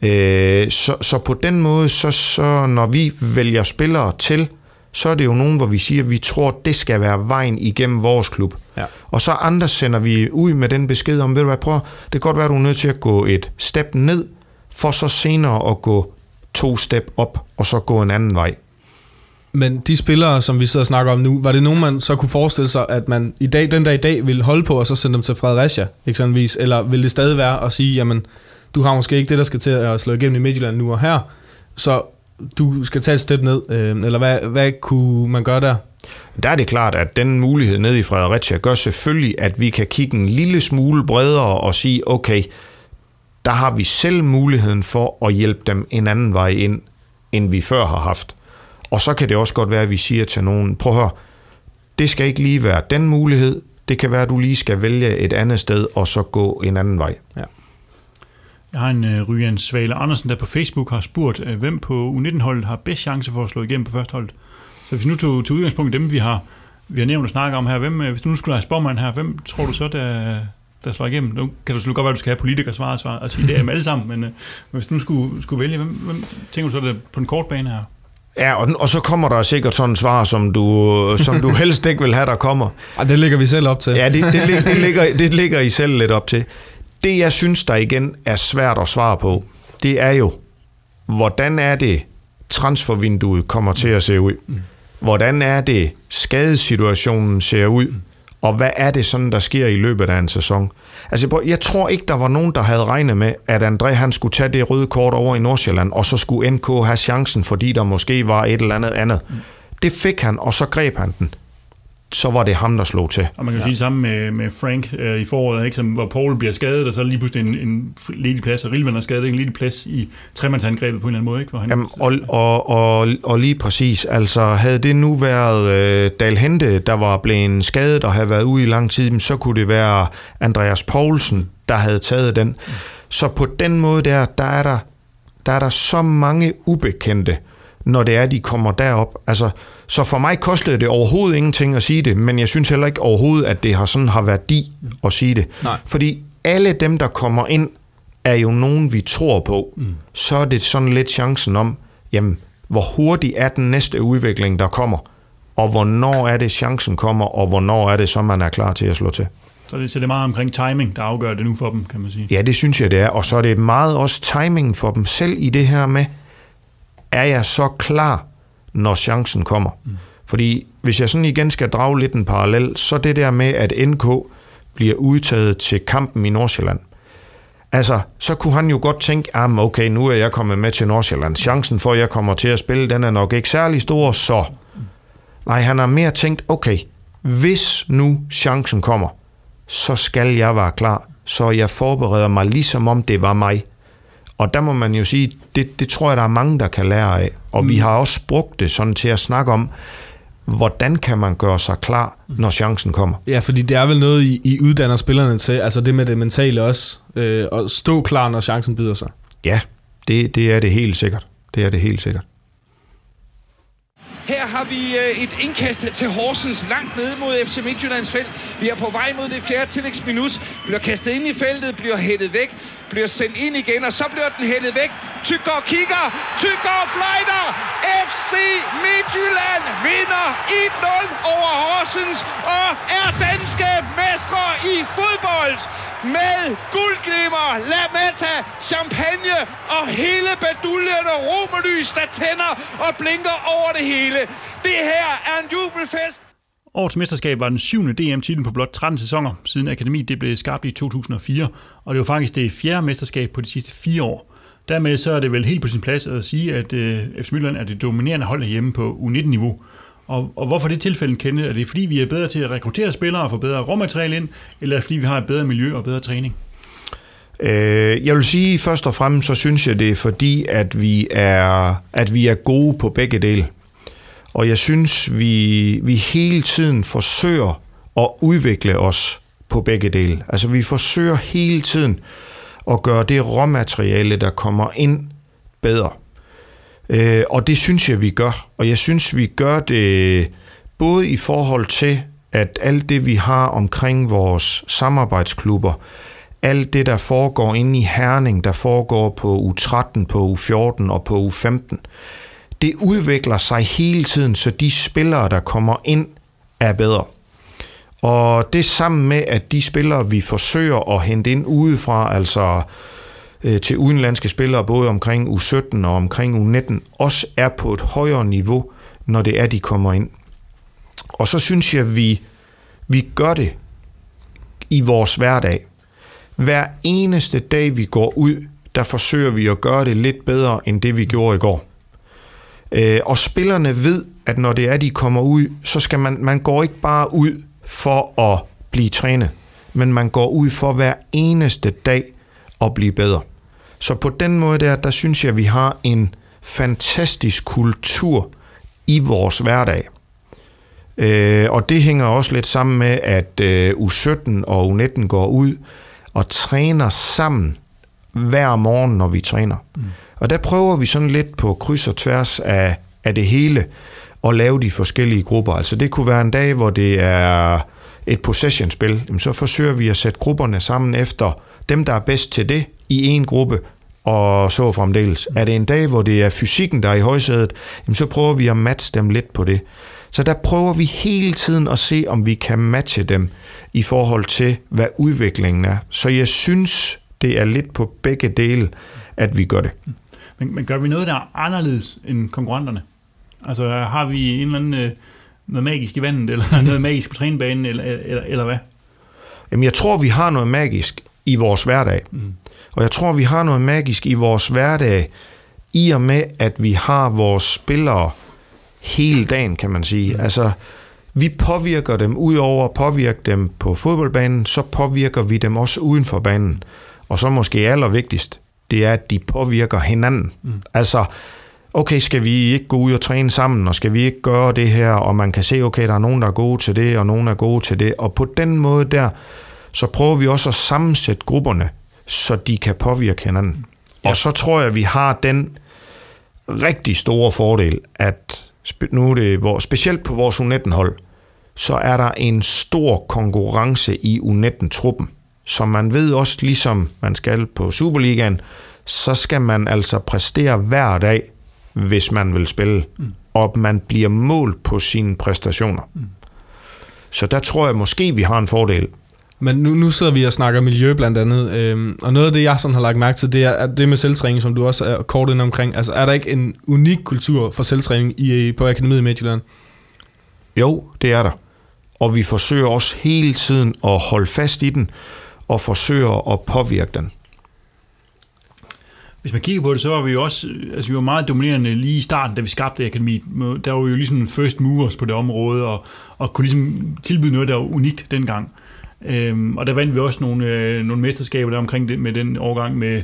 Øh, så, så på den måde, så, så når vi vælger spillere til, så er det jo nogen, hvor vi siger, at vi tror, at det skal være vejen igennem vores klub. Ja. Og så andre sender vi ud med den besked om, ved du hvad, prøv, det kan godt være, at du er nødt til at gå et step ned, for så senere at gå to step op, og så gå en anden vej. Men de spillere, som vi sidder og snakker om nu, var det nogen, man så kunne forestille sig, at man i dag, den dag i dag ville holde på, og så sende dem til Fredericia, eksempelvis? Eller vil det stadig være at sige, jamen, du har måske ikke det, der skal til at slå igennem i Midtjylland nu og her, så du skal tage et step ned, øh, eller hvad, hvad kunne man gøre der? Der er det klart, at den mulighed nede i Fredericia gør selvfølgelig, at vi kan kigge en lille smule bredere og sige, okay, der har vi selv muligheden for at hjælpe dem en anden vej ind, end vi før har haft. Og så kan det også godt være, at vi siger til nogen, prøv at høre, det skal ikke lige være den mulighed, det kan være, at du lige skal vælge et andet sted, og så gå en anden vej. Ja. Jeg har en uh, Ryan Svale Andersen, der på Facebook har spurgt, uh, hvem på U19-holdet har bedst chance for at slå igennem på første hold. Så hvis vi nu tog til udgangspunkt dem, vi har, vi har nævnt og snakket om her, hvem, uh, hvis du nu skulle have spormand her, hvem tror du så, der, der slår igennem? Nu kan du selvfølgelig godt være, at du skal have politikere svar, og sige, det er dem alle sammen, men uh, hvis du nu skulle, skulle vælge, hvem, hvem tænker du så, det på en kort bane her? Ja, og, og så kommer der sikkert sådan et svar, som du, som du helst ikke vil have, der kommer. Ja, det ligger vi selv op til. Ja, det, det, det, ligger, det ligger I selv lidt op til. Det, jeg synes, der igen er svært at svare på, det er jo, hvordan er det, transfervinduet kommer til at se ud? Hvordan er det, skadesituationen ser ud? Og hvad er det sådan, der sker i løbet af en sæson? Altså, jeg tror ikke, der var nogen, der havde regnet med, at André han skulle tage det røde kort over i Nordsjælland, og så skulle NK have chancen, fordi der måske var et eller andet andet. Det fik han, og så greb han den så var det ham, der slog til. Og man kan ja. sige sammen med, med Frank øh, i foråret, ikke, som, hvor Paul bliver skadet, og så lige pludselig en, en ledig plads, og Rilvan er skadet, en ledig plads i tremandsangrebet på en eller anden måde. Ikke, hvor han, Jamen, og, og, og, og lige præcis, altså havde det nu været øh, Dal Hente, der var blevet skadet og havde været ude i lang tid, så kunne det være Andreas Poulsen, der havde taget den. Så på den måde der, der er der, der er der så mange ubekendte, når det er, de kommer derop. Altså, så for mig kostede det overhovedet ingenting at sige det, men jeg synes heller ikke overhovedet, at det har sådan har værdi at sige det. Nej. Fordi alle dem, der kommer ind, er jo nogen, vi tror på. Mm. Så er det sådan lidt chancen om, jamen, hvor hurtigt er den næste udvikling, der kommer, og hvornår er det, chancen kommer, og hvornår er det, så man er klar til at slå til. Så det, så det er meget omkring timing, der afgør det nu for dem, kan man sige. Ja, det synes jeg, det er. Og så er det meget også timing for dem selv i det her med, er jeg så klar, når chancen kommer? Mm. Fordi hvis jeg sådan igen skal drage lidt en parallel, så det der med, at NK bliver udtaget til kampen i Nordsjælland. Altså, så kunne han jo godt tænke, ah, okay, nu er jeg kommet med til Nordsjælland. Chancen for, at jeg kommer til at spille, den er nok ikke særlig stor, så... Nej, han har mere tænkt, okay, hvis nu chancen kommer, så skal jeg være klar, så jeg forbereder mig ligesom om det var mig. Og der må man jo sige, det, det tror jeg, der er mange, der kan lære af. Og mm. vi har også brugt det sådan til at snakke om, hvordan kan man gøre sig klar, når chancen kommer. Ja, fordi det er vel noget, I, I uddanner spillerne til, altså det med det mentale også, øh, at stå klar, når chancen byder sig. Ja, det, det er det helt sikkert. Det er det helt sikkert. Her har vi øh, et indkast til Horsens langt nede mod FC Midtjyllands felt. Vi er på vej mod det fjerde tillægsminut. Bliver kastet ind i feltet, bliver hættet væk, bliver sendt ind igen, og så bliver den hældet væk. Tygger kigger, Tygger fløjter. FC Midtjylland vinder 1-0 over Horsens og er danske mestre i fodbold med guldglimmer, lametta, champagne og hele baduljerne og romerlys, der tænder og blinker over det hele. Det her er en jubelfest. Årets mesterskab var den syvende DM-titel på blot 13 sæsoner, siden akademiet det blev skabt i 2004, og det var faktisk det fjerde mesterskab på de sidste fire år. Dermed så er det vel helt på sin plads at sige, at øh, FC Midtjylland er det dominerende hold hjemme på U19-niveau. Og, og hvorfor det tilfælde kende? Er det fordi, vi er bedre til at rekruttere spillere og få bedre råmateriale ind, eller er det fordi, vi har et bedre miljø og bedre træning? Øh, jeg vil sige, først og fremmest, så synes jeg, det er fordi, at vi er, at vi er gode på begge dele. Og jeg synes, vi, vi hele tiden forsøger at udvikle os på begge dele. Altså vi forsøger hele tiden at gøre det råmateriale, der kommer ind, bedre. Øh, og det synes jeg, vi gør. Og jeg synes, vi gør det både i forhold til, at alt det, vi har omkring vores samarbejdsklubber, alt det, der foregår inde i Herning, der foregår på U13, på U14 og på U15, det udvikler sig hele tiden, så de spillere, der kommer ind, er bedre. Og det sammen med, at de spillere, vi forsøger at hente ind udefra, altså øh, til udenlandske spillere, både omkring U17 og omkring U19, også er på et højere niveau, når det er, de kommer ind. Og så synes jeg, at vi, vi gør det i vores hverdag. Hver eneste dag, vi går ud, der forsøger vi at gøre det lidt bedre, end det vi gjorde i går. Øh, og spillerne ved, at når det er, de kommer ud, så skal man, man går ikke bare ud for at blive trænet, men man går ud for hver eneste dag at blive bedre. Så på den måde der, der synes jeg, at vi har en fantastisk kultur i vores hverdag. Øh, og det hænger også lidt sammen med, at øh, U17 og U19 går ud og træner sammen hver morgen, når vi træner. Mm. Og der prøver vi sådan lidt på kryds og tværs af, af det hele at lave de forskellige grupper. Altså det kunne være en dag, hvor det er et possession-spil. Jamen, så forsøger vi at sætte grupperne sammen efter dem, der er bedst til det i en gruppe, og så fremdeles. Er det en dag, hvor det er fysikken, der er i højsædet, jamen, så prøver vi at matche dem lidt på det. Så der prøver vi hele tiden at se, om vi kan matche dem i forhold til, hvad udviklingen er. Så jeg synes, det er lidt på begge dele, at vi gør det. Men, men gør vi noget, der er anderledes end konkurrenterne? Altså har vi en eller anden øh, noget magisk i vandet, eller noget magisk på trænebanen, eller, eller, eller hvad? Jamen jeg tror, vi har noget magisk i vores hverdag. Mm. Og jeg tror, vi har noget magisk i vores hverdag, i og med, at vi har vores spillere hele dagen, kan man sige. Mm. Altså, vi påvirker dem ud over at påvirke dem på fodboldbanen, så påvirker vi dem også uden for banen. Og så måske allervigtigst, det er, at de påvirker hinanden. Mm. Altså, okay, skal vi ikke gå ud og træne sammen, og skal vi ikke gøre det her, og man kan se, okay, der er nogen, der er gode til det, og nogen er gode til det, og på den måde der, så prøver vi også at sammensætte grupperne, så de kan påvirke hinanden. Ja. Og så tror jeg, at vi har den rigtig store fordel, at nu er det, hvor, specielt på vores U19-hold, så er der en stor konkurrence i U19-truppen. Så man ved også, ligesom man skal på Superligaen, så skal man altså præstere hver dag, hvis man vil spille. Mm. Og man bliver målt på sine præstationer. Mm. Så der tror jeg måske, vi har en fordel. Men nu, nu sidder vi og snakker miljø blandt andet, øhm, og noget af det, jeg sådan har lagt mærke til, det er det med selvtræning, som du også er kort ind omkring. Altså, er der ikke en unik kultur for selvtræning i, på Akademiet i Midtjylland? Jo, det er der. Og vi forsøger også hele tiden at holde fast i den, og forsøger at påvirke den. Hvis man kigger på det, så var vi jo også altså vi var meget dominerende lige i starten, da vi skabte akademiet. Der var vi jo ligesom first movers på det område, og, og kunne ligesom tilbyde noget, der var unikt dengang. Øhm, og der vandt vi også nogle, øh, nogle mesterskaber der omkring det, med den overgang med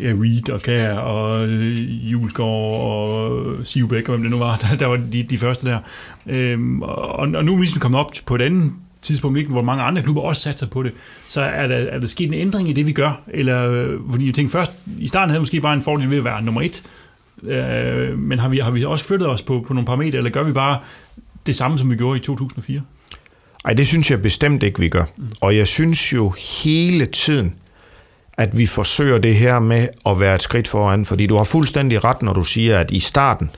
ja, Reed og Kær og øh, Julesgaard og øh, Sivbæk og hvem det nu var, der, der var de, de første der. Øhm, og, og nu er vi ligesom kommet op på et andet tidspunkt, ikke, hvor mange andre klubber også satser på det, så er der, er der sket en ændring i det, vi gør? Eller, øh, fordi jeg tænkte først, i starten havde jeg måske bare en fordel ved at være nummer et, øh, men har vi, har vi også flyttet os på, på nogle parametre, eller gør vi bare det samme, som vi gjorde i 2004? Ej, det synes jeg bestemt ikke, vi gør. Og jeg synes jo hele tiden, at vi forsøger det her med at være et skridt foran, fordi du har fuldstændig ret, når du siger, at i starten,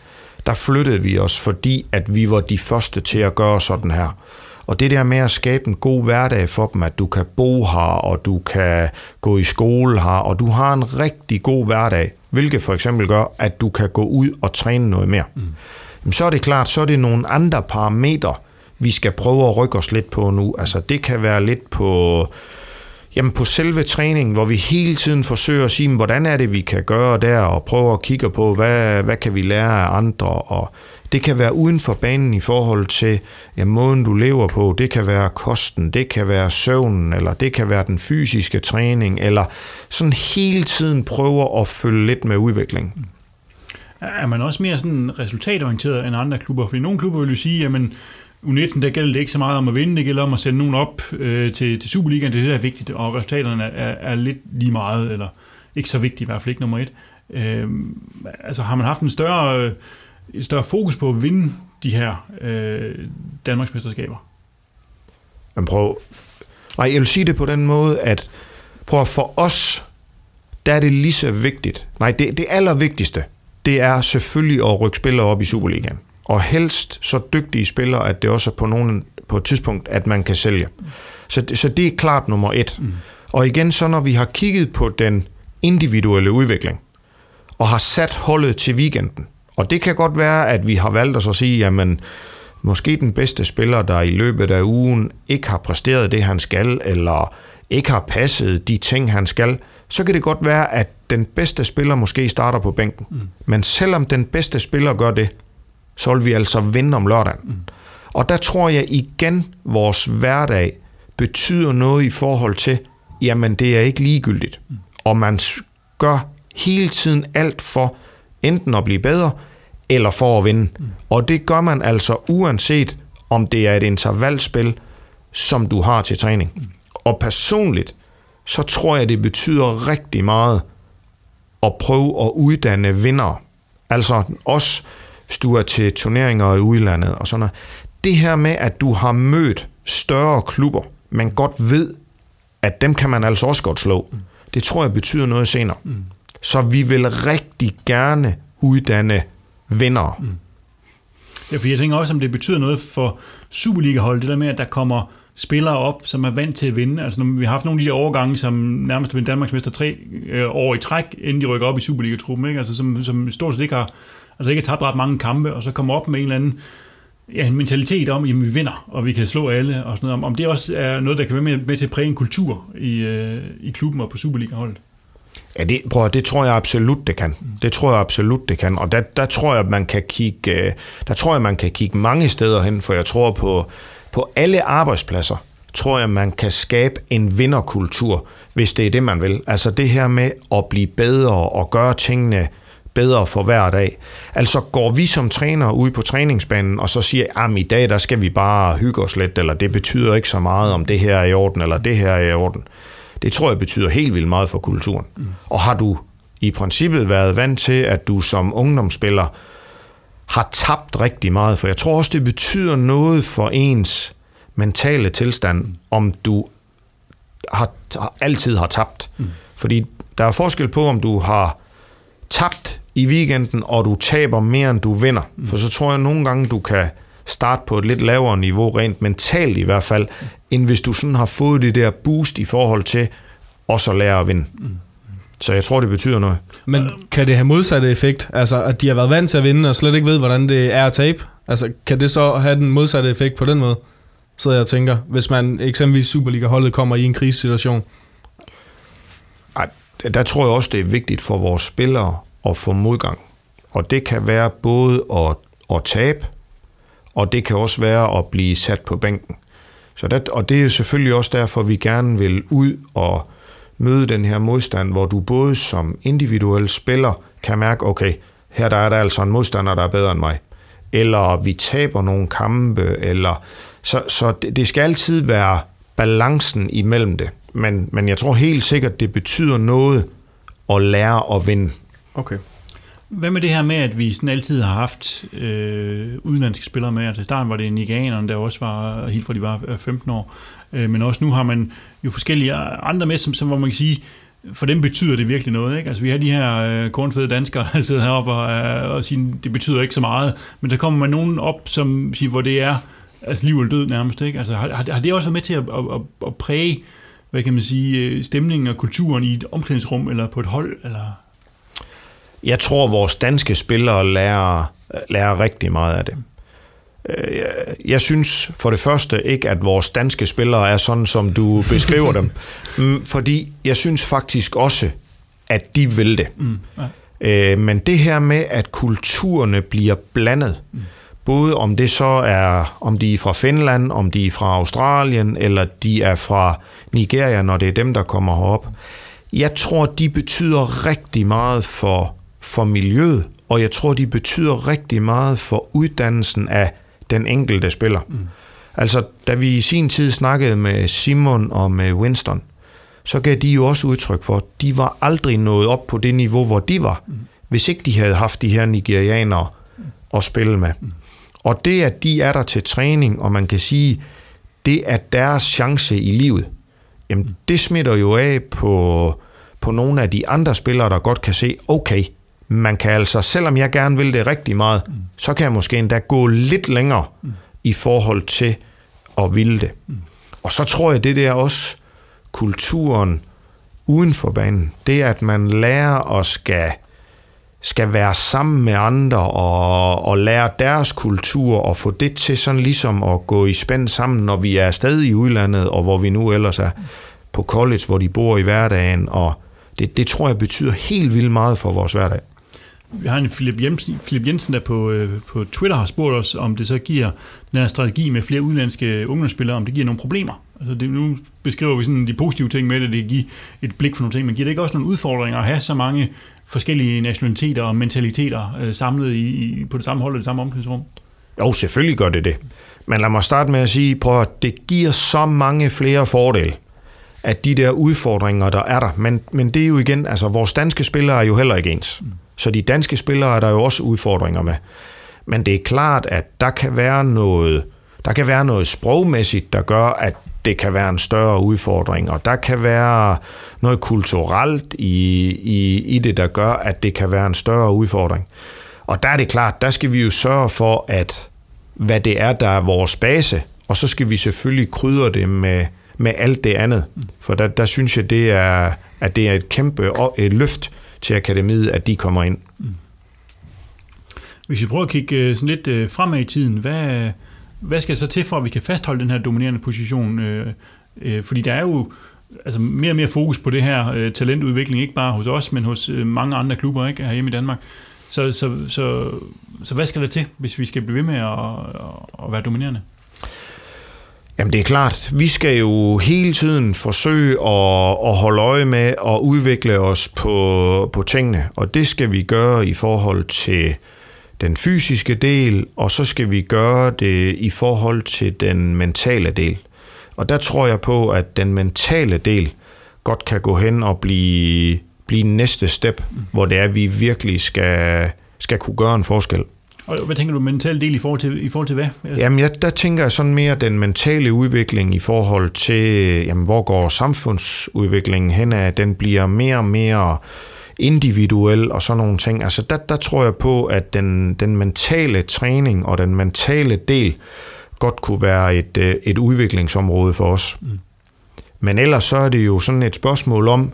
der flyttede vi os, fordi at vi var de første til at gøre sådan her. Og det der med at skabe en god hverdag for dem, at du kan bo her, og du kan gå i skole her, og du har en rigtig god hverdag, hvilket for eksempel gør, at du kan gå ud og træne noget mere. Mm. så er det klart, så er det nogle andre parametre, vi skal prøve at rykke os lidt på nu. Altså det kan være lidt på, jamen på selve træningen, hvor vi hele tiden forsøger at sige, hvordan er det, vi kan gøre der, og prøve at kigge på, hvad, hvad kan vi lære af andre, og det kan være uden for banen i forhold til ja, måden, du lever på. Det kan være kosten, det kan være søvnen, eller det kan være den fysiske træning, eller sådan hele tiden prøver at følge lidt med udviklingen. Er man også mere sådan resultatorienteret end andre klubber? Fordi nogle klubber vil jo sige, at U19, der gælder det ikke så meget om at vinde, det gælder om at sende nogen op øh, til, til Superligaen. Det er det, der er vigtigt, og resultaterne er, er lidt lige meget, eller ikke så vigtigt, i hvert fald ikke nummer et. Øh, altså har man haft en større, øh, et større fokus på at vinde de her øh, Danmarks mesterskaber? Men prøv... Nej, jeg vil sige det på den måde, at prøv for os, der er det lige så vigtigt. Nej, det, det allervigtigste, det er selvfølgelig at rykke spillere op i Superligaen og helst så dygtige spillere, at det også er på, nogen, på et tidspunkt, at man kan sælge. Så, så det er klart nummer et. Mm. Og igen, så når vi har kigget på den individuelle udvikling, og har sat holdet til weekenden, og det kan godt være, at vi har valgt os at sige, jamen, måske den bedste spiller, der i løbet af ugen ikke har præsteret det, han skal, eller ikke har passet de ting, han skal, så kan det godt være, at den bedste spiller måske starter på bænken. Mm. Men selvom den bedste spiller gør det, så vil vi altså vinde om lørdagen. Mm. Og der tror jeg igen, vores hverdag betyder noget i forhold til, jamen det er ikke ligegyldigt. Mm. Og man gør hele tiden alt for enten at blive bedre, eller for at vinde. Mm. Og det gør man altså uanset, om det er et intervalspil, som du har til træning. Mm. Og personligt, så tror jeg, det betyder rigtig meget at prøve at uddanne vinder. Altså også hvis du er til turneringer i udlandet og sådan noget. Det her med, at du har mødt større klubber, man godt ved, at dem kan man altså også godt slå, mm. det tror jeg betyder noget senere. Mm. Så vi vil rigtig gerne uddanne venner. Mm. Ja, for jeg tænker også, om det betyder noget for Superliga-holdet, det der med, at der kommer spillere op, som er vant til at vinde. Altså, når vi har haft nogle af de overgange, som nærmest er Danmarksmester tre øh, år i træk, inden de rykker op i Superliga-truppen, ikke? Altså, som, som stort set ikke har altså ikke har tabt ret mange kampe, og så kommer op med en eller anden ja, en mentalitet om, at vi vinder, og vi kan slå alle, og sådan noget. Om det også er noget, der kan være med, med til at præge en kultur i, øh, i klubben og på Superliga-holdet? Ja, det, prøv, det tror jeg absolut, det kan. Det tror jeg absolut, det kan. Og der, der tror jeg, man kan kigge, øh, der tror jeg, man kan kigge mange steder hen, for jeg tror på, på alle arbejdspladser, tror jeg, man kan skabe en vinderkultur, hvis det er det, man vil. Altså det her med at blive bedre og gøre tingene bedre for hver dag. Altså går vi som træner ud på træningsbanen og så siger, at i dag der skal vi bare hygge os lidt, eller det betyder ikke så meget, om det her er i orden, eller det her er i orden. Det tror jeg betyder helt vildt meget for kulturen. Mm. Og har du i princippet været vant til, at du som ungdomsspiller har tabt rigtig meget, for jeg tror også, det betyder noget for ens mentale tilstand, mm. om du har, altid har tabt. Mm. Fordi der er forskel på, om du har tabt i weekenden, og du taber mere, end du vinder. Mm. For så tror jeg nogle gange, du kan starte på et lidt lavere niveau, rent mentalt i hvert fald, end hvis du sådan har fået det der boost i forhold til også at lære at vinde. Mm. Så jeg tror, det betyder noget. Men kan det have modsatte effekt? Altså, at de har været vant til at vinde, og slet ikke ved, hvordan det er at tabe? Altså, kan det så have den modsatte effekt på den måde? Så jeg tænker, hvis man eksempelvis Superliga-holdet kommer i en krisesituation. Ej, der tror jeg også, det er vigtigt for vores spillere at få modgang. Og det kan være både at, at tabe, og det kan også være at blive sat på bænken. Så det, og det er selvfølgelig også derfor, vi gerne vil ud og møde den her modstand, hvor du både som individuel spiller kan mærke, okay, her der er der altså en modstander, der er bedre end mig. Eller vi taber nogle kampe, eller så, så det, det skal altid være balancen imellem det. Men, men jeg tror helt sikkert, det betyder noget at lære at vinde. Okay. Hvad med det her med, at vi sådan altid har haft øh, udenlandske spillere med? Altså i starten var det nigerianerne, der også var helt fra de var øh, 15 år. Øh, men også nu har man jo forskellige andre med, som, som hvor man kan sige, for dem betyder det virkelig noget. Ikke? Altså vi har de her øh, kornfede danskere, der sidder heroppe og, øh, og siger, det betyder ikke så meget. Men der kommer man nogen op, som siger, hvor det er altså liv eller død nærmest. Ikke? Altså, har, har det også været med til at, at, at, at præge hvad kan man sige, øh, stemningen og kulturen i et omklædningsrum eller på et hold? Eller? Jeg tror, vores danske spillere lærer, lærer rigtig meget af det. Øh, jeg synes for det første ikke, at vores danske spillere er sådan, som du beskriver dem. Mm, fordi jeg synes faktisk også, at de vil det. Mm, ja. Øh, men det her med, at kulturerne bliver blandet, mm. både om det så er, om de er fra Finland, om de er fra Australien, eller de er fra Nigeria, når det er dem, der kommer herop. Jeg tror, de betyder rigtig meget for, for miljøet, og jeg tror, de betyder rigtig meget for uddannelsen af den enkelte spiller. Mm. Altså, da vi i sin tid snakkede med Simon og med Winston, så gav de jo også udtryk for, at de var aldrig nået op på det niveau, hvor de var, mm. hvis ikke de havde haft de her nigerianere mm. at spille med. Mm. Og det, at de er der til træning, og man kan sige, det er deres chance i livet, jamen mm. det smitter jo af på, på nogle af de andre spillere, der godt kan se, okay, man kan altså, selvom jeg gerne vil det rigtig meget, mm. så kan jeg måske endda gå lidt længere mm. i forhold til at ville det. Mm. Og så tror jeg, det der også kulturen uden for banen, det er, at man lærer at skal, skal være sammen med andre og, og lære deres kultur og få det til sådan ligesom at gå i spænd sammen, når vi er stadig i udlandet og hvor vi nu ellers er på college, hvor de bor i hverdagen. Og det, det tror jeg betyder helt vildt meget for vores hverdag vi har en Philip Jensen, Philip Jensen, der på, øh, på Twitter har spurgt os, om det så giver den her strategi med flere udenlandske ungdomsspillere, om det giver nogle problemer. Altså det, nu beskriver vi sådan de positive ting med det, det giver et blik for nogle ting, men giver det ikke også nogle udfordringer at have så mange forskellige nationaliteter og mentaliteter øh, samlet i, i, på det samme hold og det samme omklædningsrum? Jo, selvfølgelig gør det det. Men lad mig starte med at sige, prøv at det giver så mange flere fordele at de der udfordringer, der er der. Men, men det er jo igen, altså vores danske spillere er jo heller ikke ens. Mm. Så de danske spillere er der jo også udfordringer med. Men det er klart, at der kan være noget, der kan være noget sprogmæssigt, der gør, at det kan være en større udfordring, og der kan være noget kulturelt i, i, i det, der gør, at det kan være en større udfordring. Og der er det klart, der skal vi jo sørge for, at hvad det er, der er vores base, og så skal vi selvfølgelig krydre det med, med alt det andet. For der, der synes jeg, det er, at det er et kæmpe et løft til akademiet, at de kommer ind. Mm. Hvis vi prøver at kigge øh, sådan lidt øh, fremad i tiden, hvad, hvad skal så til for, at vi kan fastholde den her dominerende position? Øh, fordi der er jo altså mere og mere fokus på det her talentudvikling, ikke bare hos os, men hos mange andre klubber ikke, herhjemme i Danmark. Så, så, så, så hvad skal der til, hvis vi skal blive ved med at, at være dominerende? Jamen det er klart, vi skal jo hele tiden forsøge at, at holde øje med at udvikle os på, på tingene, og det skal vi gøre i forhold til den fysiske del, og så skal vi gøre det i forhold til den mentale del. Og der tror jeg på, at den mentale del godt kan gå hen og blive, blive næste step, hvor det er, at vi virkelig skal, skal kunne gøre en forskel. Og hvad tænker du mental del i forhold til, i forhold til hvad? Jamen, jeg, der tænker jeg sådan mere den mentale udvikling i forhold til, jamen, hvor går samfundsudviklingen hen af? Den bliver mere og mere individuel og sådan nogle ting. Altså, der, der tror jeg på, at den, den mentale træning og den mentale del godt kunne være et, øh, et udviklingsområde for os. Mm. Men ellers så er det jo sådan et spørgsmål om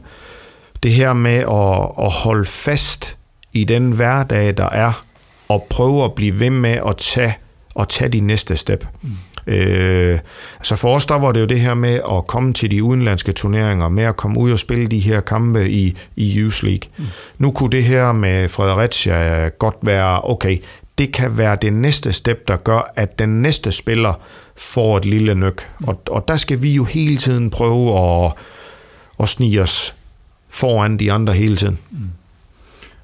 det her med at, at holde fast i den hverdag, der er, og prøve at blive ved med at tage, at tage de næste step. Mm. Øh, så for os, der var det jo det her med at komme til de udenlandske turneringer, med at komme ud og spille de her kampe i, i Youth League. Mm. Nu kunne det her med Fredericia godt være, okay, det kan være det næste step, der gør, at den næste spiller får et lille nyk. Og, og der skal vi jo hele tiden prøve at, at snige os foran de andre hele tiden.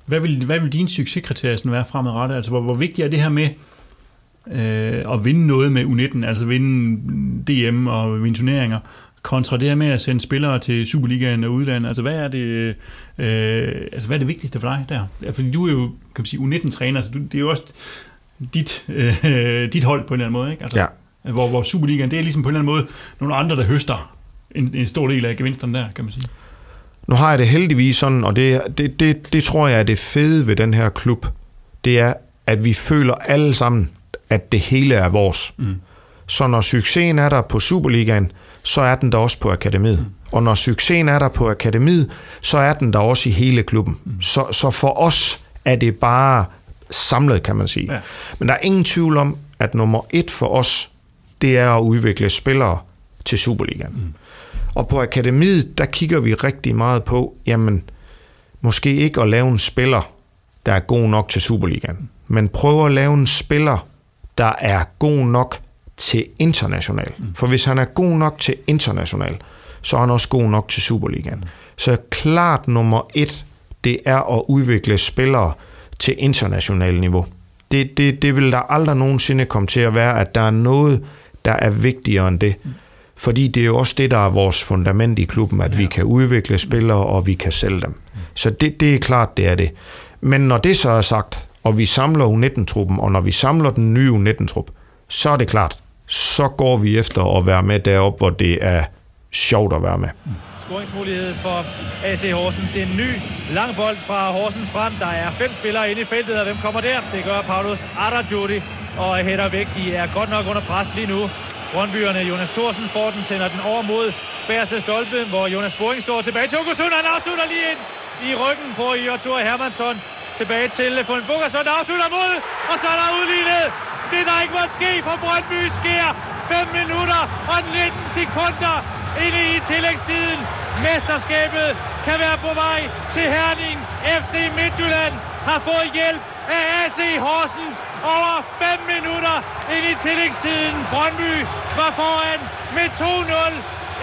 Hvad vil, hvad vil din succeskriterier sådan være fremadrettet? Altså, hvor, hvor vigtigt er det her med øh, at vinde noget med U19, altså vinde DM og vinde turneringer, kontra det her med at sende spillere til Superligaen og udlandet? Altså, hvad er det, øh, altså, hvad er det vigtigste for dig der? Fordi du er jo, kan man sige, U19-træner, så du, det er jo også dit, øh, dit hold på en eller anden måde, ikke? Altså, Ja. Hvor, hvor Superligaen, det er ligesom på en eller anden måde nogle andre, der høster en, en stor del af gevinsterne der, kan man sige. Nu har jeg det heldigvis sådan, og det, det, det, det tror jeg er det fede ved den her klub, det er, at vi føler alle sammen, at det hele er vores. Mm. Så når succesen er der på Superligaen, så er den der også på akademiet. Mm. Og når succesen er der på akademiet, så er den der også i hele klubben. Mm. Så, så for os er det bare samlet, kan man sige. Ja. Men der er ingen tvivl om, at nummer et for os, det er at udvikle spillere til Superligaen. Mm. Og på akademiet, der kigger vi rigtig meget på, jamen, måske ikke at lave en spiller, der er god nok til Superligaen, men prøve at lave en spiller, der er god nok til international. Mm. For hvis han er god nok til international, så er han også god nok til Superligaen. Mm. Så klart nummer et, det er at udvikle spillere til international niveau. Det, det, det vil der aldrig nogensinde komme til at være, at der er noget, der er vigtigere end det. Fordi det er jo også det, der er vores fundament i klubben, at ja. vi kan udvikle spillere, og vi kan sælge dem. Så det, det er klart, det er det. Men når det så er sagt, og vi samler U19-truppen, og når vi samler den nye U19-trup, så er det klart, så går vi efter at være med deroppe, hvor det er sjovt at være med. Scoringsmulighed for AC Horsens. En ny lang bold fra Horsens frem. Der er fem spillere inde i feltet, og hvem kommer der? Det gør Paulus Arajuri og hætter væk. De er godt nok under pres lige nu. Brøndbyerne Jonas Thorsen får den, sender den over mod bagerste stolpe, hvor Jonas Boring står tilbage til Augustsund. Han afslutter lige ind i ryggen på Ivatur Hermansson. Tilbage til Fulden Bogason, der afslutter mod, og så er der udlignet. Det, der ikke måtte ske for Brøndby, sker 5 minutter og 19 sekunder inde i tillægstiden. Mesterskabet kan være på vej til Herning. FC Midtjylland har fået hjælp af AC Horsens over 5 minutter ind i tillægstiden. Brøndby var foran med 2-0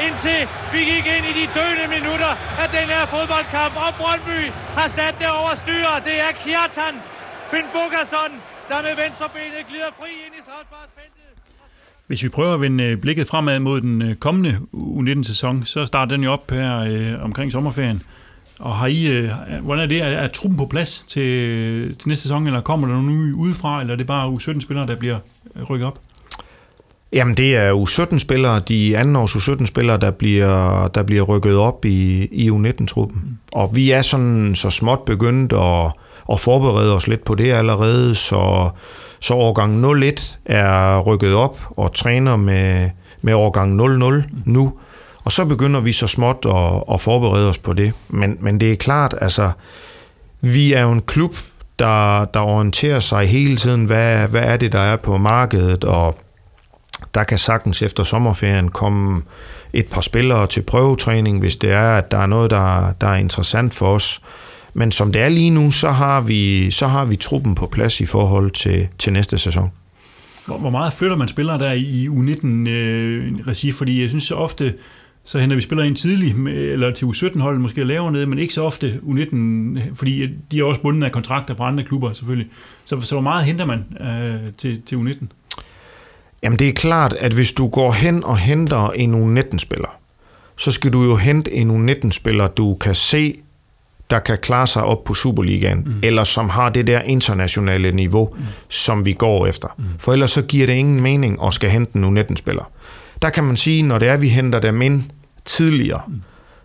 indtil vi gik ind i de døende minutter af den her fodboldkamp. Og Brøndby har sat det over styr. Det er Kjartan Finn Bukerson, der med venstre benet glider fri ind i straffesparksfeltet. Hvis vi prøver at vende øh, blikket fremad mod den øh, kommende U19-sæson, så starter den jo op her øh, omkring sommerferien. Og har I, øh, hvordan er det? Er, er truppen på plads til, til næste sæson, eller kommer der nogen nye udefra, eller er det bare U17-spillere, der bliver øh, rykket op? Jamen, det er U17-spillere, de anden års U17-spillere, der bliver, der bliver rykket op i, i U19-truppen. Mm. Og vi er sådan så småt begyndt at, at forberede os lidt på det allerede, så, så årgang 01 er rykket op og træner med, med årgang 00 mm. Og så begynder vi så småt at, at forberede os på det. Men, men det er klart, altså, vi er jo en klub, der, der orienterer sig hele tiden, hvad, hvad er det, der er på markedet, og der kan sagtens efter sommerferien komme et par spillere til prøvetræning, hvis det er, at der er noget, der, der er interessant for os. Men som det er lige nu, så har vi, så har vi truppen på plads i forhold til, til næste sæson. Hvor, meget flytter man spillere der i U19-regi? Øh, fordi jeg synes ofte, så henter vi spillere ind tidligt, eller til U17-holdet måske lavere nede, men ikke så ofte U19, fordi de er også bundet af kontrakter på andre klubber selvfølgelig. Så, så hvor meget henter man øh, til, til U19? Jamen det er klart, at hvis du går hen og henter en U19-spiller, så skal du jo hente en U19-spiller, du kan se, der kan klare sig op på Superligaen, mm. eller som har det der internationale niveau, mm. som vi går efter. Mm. For ellers så giver det ingen mening at skal hente en U19-spiller. Der kan man sige, når det er, at vi henter dem ind tidligere, mm.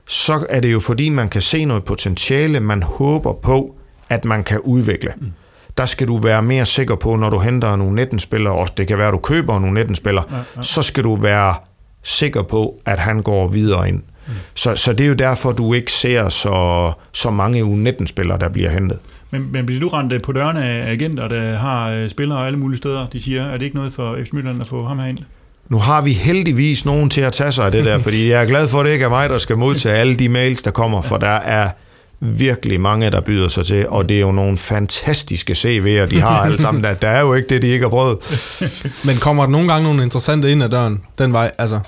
så er det jo fordi, man kan se noget potentiale, man håber på, at man kan udvikle. Mm. Der skal du være mere sikker på, når du henter en U19-spiller, også det kan være, at du køber en U19-spiller, ja, ja. så skal du være sikker på, at han går videre ind. Mm. Så, så det er jo derfor, du ikke ser så, så mange U19-spillere, der bliver hentet. Men, men bliver du rendt på dørene af agenter, der har øh, spillere alle mulige steder? De siger, er det ikke noget for FC Midtjylland at få ham herind? Nu har vi heldigvis nogen til at tage sig af det der, fordi jeg er glad for, at det ikke er mig, der skal modtage alle de mails, der kommer, for der er virkelig mange, der byder sig til, og det er jo nogle fantastiske CV'er, de har alle sammen. Der, der er jo ikke det, de ikke har prøvet. Men kommer der nogle gange nogle interessante ind ad døren den vej? Altså,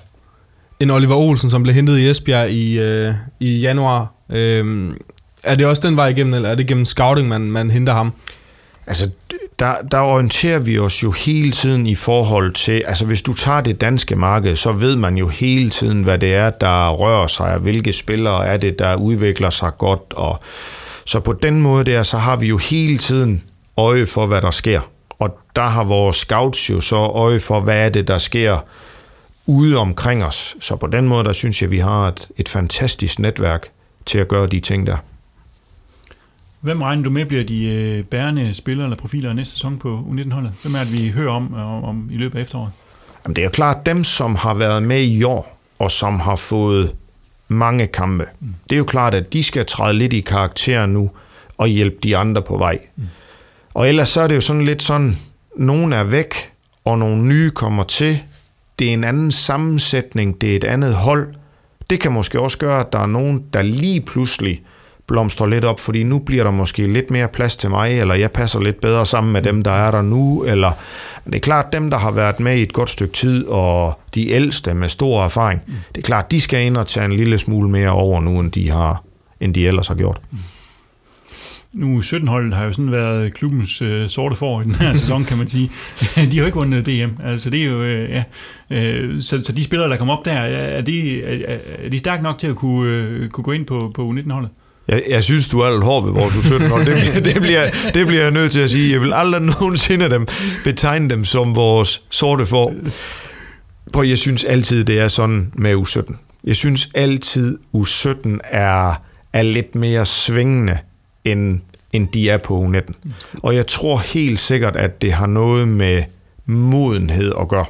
en Oliver Olsen, som blev hentet i Esbjerg i, øh, i januar. Øh, er det også den vej igennem, eller er det gennem scouting, man, man henter ham? Altså, der, der orienterer vi os jo hele tiden i forhold til, altså hvis du tager det danske marked, så ved man jo hele tiden, hvad det er, der rører sig, og hvilke spillere er det, der udvikler sig godt. Og, så på den måde der, så har vi jo hele tiden øje for, hvad der sker. Og der har vores scouts jo så øje for, hvad er det, der sker ude omkring os. Så på den måde, der synes jeg, vi har et, et fantastisk netværk til at gøre de ting der. Hvem regner du med bliver de øh, bærende spillere eller profiler næste sæson på U19-holdet? Hvem er det, vi hører om, om, om i løbet af efteråret? Jamen, det er jo klart, dem som har været med i år, og som har fået mange kampe, mm. det er jo klart, at de skal træde lidt i karakter nu, og hjælpe de andre på vej. Mm. Og ellers så er det jo sådan lidt sådan, nogen er væk, og nogle nye kommer til. Det er en anden sammensætning, det er et andet hold. Det kan måske også gøre, at der er nogen, der lige pludselig blomstrer lidt op, fordi nu bliver der måske lidt mere plads til mig, eller jeg passer lidt bedre sammen med dem, der er der nu, eller det er klart, dem, der har været med i et godt stykke tid, og de ældste med stor erfaring, mm. det er klart, de skal ind og tage en lille smule mere over nu, end de, har, end de ellers har gjort. Mm. Nu 17-holdet har jo sådan været klubbens øh, sorte for i den her sæson, kan man sige. de har jo ikke vundet DM, altså det er jo, øh, ja. Øh, så, så de spillere, der kommer op der, er de, er, er de stærke nok til at kunne, øh, kunne gå ind på, på U19-holdet? Jeg, jeg synes, du er lidt hård ved vores U17-hold. Det, det, bliver, det bliver jeg nødt til at sige. Jeg vil aldrig nogensinde dem, betegne dem som vores sorte for. Prøv, jeg synes altid, det er sådan med U17. Jeg synes altid, U17 er, er lidt mere svingende, end, end de er på U19. Og jeg tror helt sikkert, at det har noget med modenhed at gøre.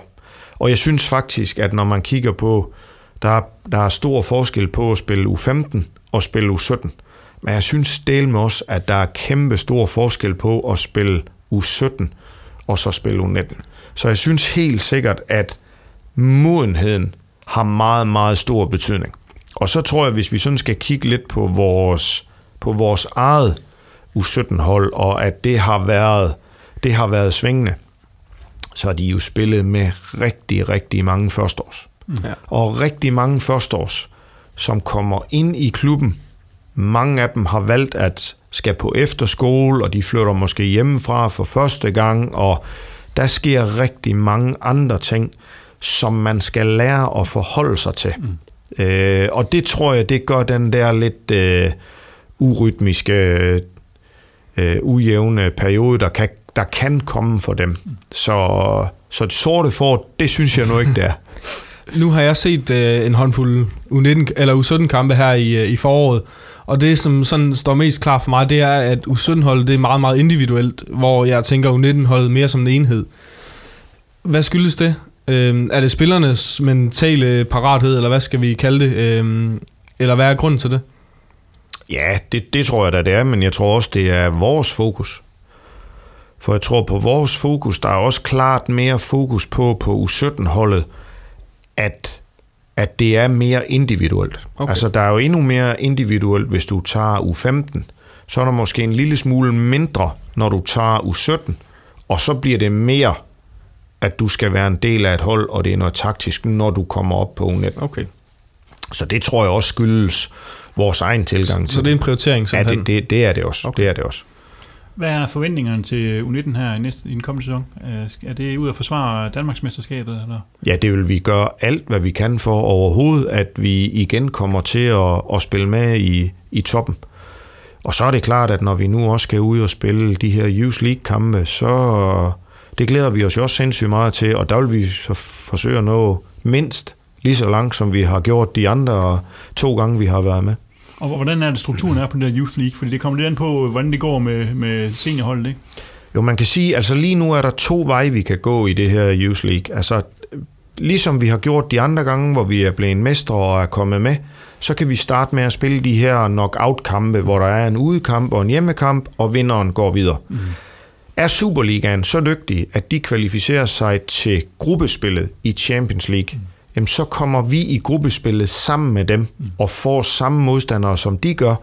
Og jeg synes faktisk, at når man kigger på, der, der er stor forskel på at spille U15 og spille U17. Men jeg synes del med os, at der er kæmpe stor forskel på at spille U17 og så spille U19. Så jeg synes helt sikkert, at modenheden har meget, meget stor betydning. Og så tror jeg, hvis vi sådan skal kigge lidt på vores, på vores eget U17-hold, og at det har været, det har været svingende, så har de jo spillet med rigtig, rigtig mange førsteårs. Ja. Og rigtig mange førsteårs, som kommer ind i klubben mange af dem har valgt at skal på efterskole, og de flytter måske hjemmefra for første gang, og der sker rigtig mange andre ting, som man skal lære at forholde sig til. Mm. Øh, og det tror jeg, det gør den der lidt øh, urytmiske, øh, ujævne periode, der kan, der kan komme for dem. Mm. Så, så det sorte for, det synes jeg nu ikke, det er. nu har jeg set øh, en håndfuld U19 eller U17-kampe her i, øh, i foråret, og det, som sådan står mest klart for mig, det er, at U17-holdet det er meget, meget individuelt, hvor jeg tænker U19-holdet mere som en enhed. Hvad skyldes det? Øhm, er det spillernes mentale parathed, eller hvad skal vi kalde det? Øhm, eller hvad er grunden til det? Ja, det, det tror jeg da det er, men jeg tror også, det er vores fokus. For jeg tror på vores fokus, der er også klart mere fokus på på U17-holdet, at at det er mere individuelt. Okay. Altså, der er jo endnu mere individuelt, hvis du tager U15. Så er der måske en lille smule mindre, når du tager U17. Og så bliver det mere, at du skal være en del af et hold, og det er noget taktisk, når du kommer op på U19. Okay. Så det tror jeg også skyldes vores egen tilgang så, til Så det er en prioritering? Ja, det, det, det er det også. Okay. Det er det også. Hvad er forventningerne til U19 her i, næste, i den kommende sæson? Øh, er det ud at forsvare Danmarksmesterskabet? Eller? Ja, det vil vi gøre alt, hvad vi kan for overhovedet, at vi igen kommer til at, at spille med i, i toppen. Og så er det klart, at når vi nu også skal ud og spille de her Youth League-kampe, så det glæder vi os jo også sindssygt meget til, og der vil vi så forsøge at nå mindst lige så langt, som vi har gjort de andre to gange, vi har været med. Og hvordan er det strukturen er på den der Youth League? Fordi det kommer lidt an på, hvordan det går med, med seniorholdet, ikke? Jo, man kan sige, altså lige nu er der to veje, vi kan gå i det her Youth League. Altså, ligesom vi har gjort de andre gange, hvor vi er blevet mestre og er kommet med, så kan vi starte med at spille de her knockout-kampe, hvor der er en udekamp og en hjemmekamp, og vinderen går videre. Mm. Er Superligaen så dygtig, at de kvalificerer sig til gruppespillet i Champions League, mm jamen så kommer vi i gruppespillet sammen med dem mm. og får samme modstandere, som de gør,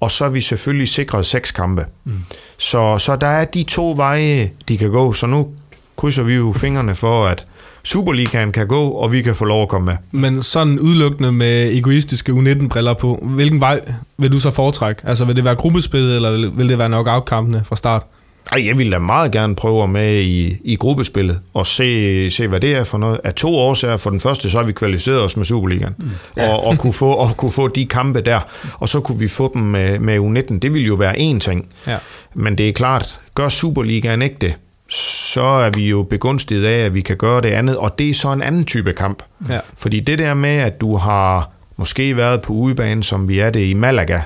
og så er vi selvfølgelig sikret seks kampe. Mm. Så, så der er de to veje, de kan gå, så nu krydser vi jo fingrene for, at Superligaen kan gå, og vi kan få lov at komme med. Men sådan udelukkende med egoistiske U19-briller på, hvilken vej vil du så foretrække? Altså vil det være gruppespillet, eller vil, det være knockout-kampene fra start? Ej, jeg vil da meget gerne prøve at med i, i gruppespillet og se, se, hvad det er for noget. Af to årsager. For den første, så har vi kvalificeret os med Superligaen. Mm. Ja. Og, og, kunne få, og kunne få de kampe der. Og så kunne vi få dem med, med U19. Det ville jo være én ting. Ja. Men det er klart, gør Superligaen ikke det, så er vi jo begunstiget af, at vi kan gøre det andet. Og det er så en anden type kamp. Ja. Fordi det der med, at du har måske været på udebane, som vi er det i Malaga,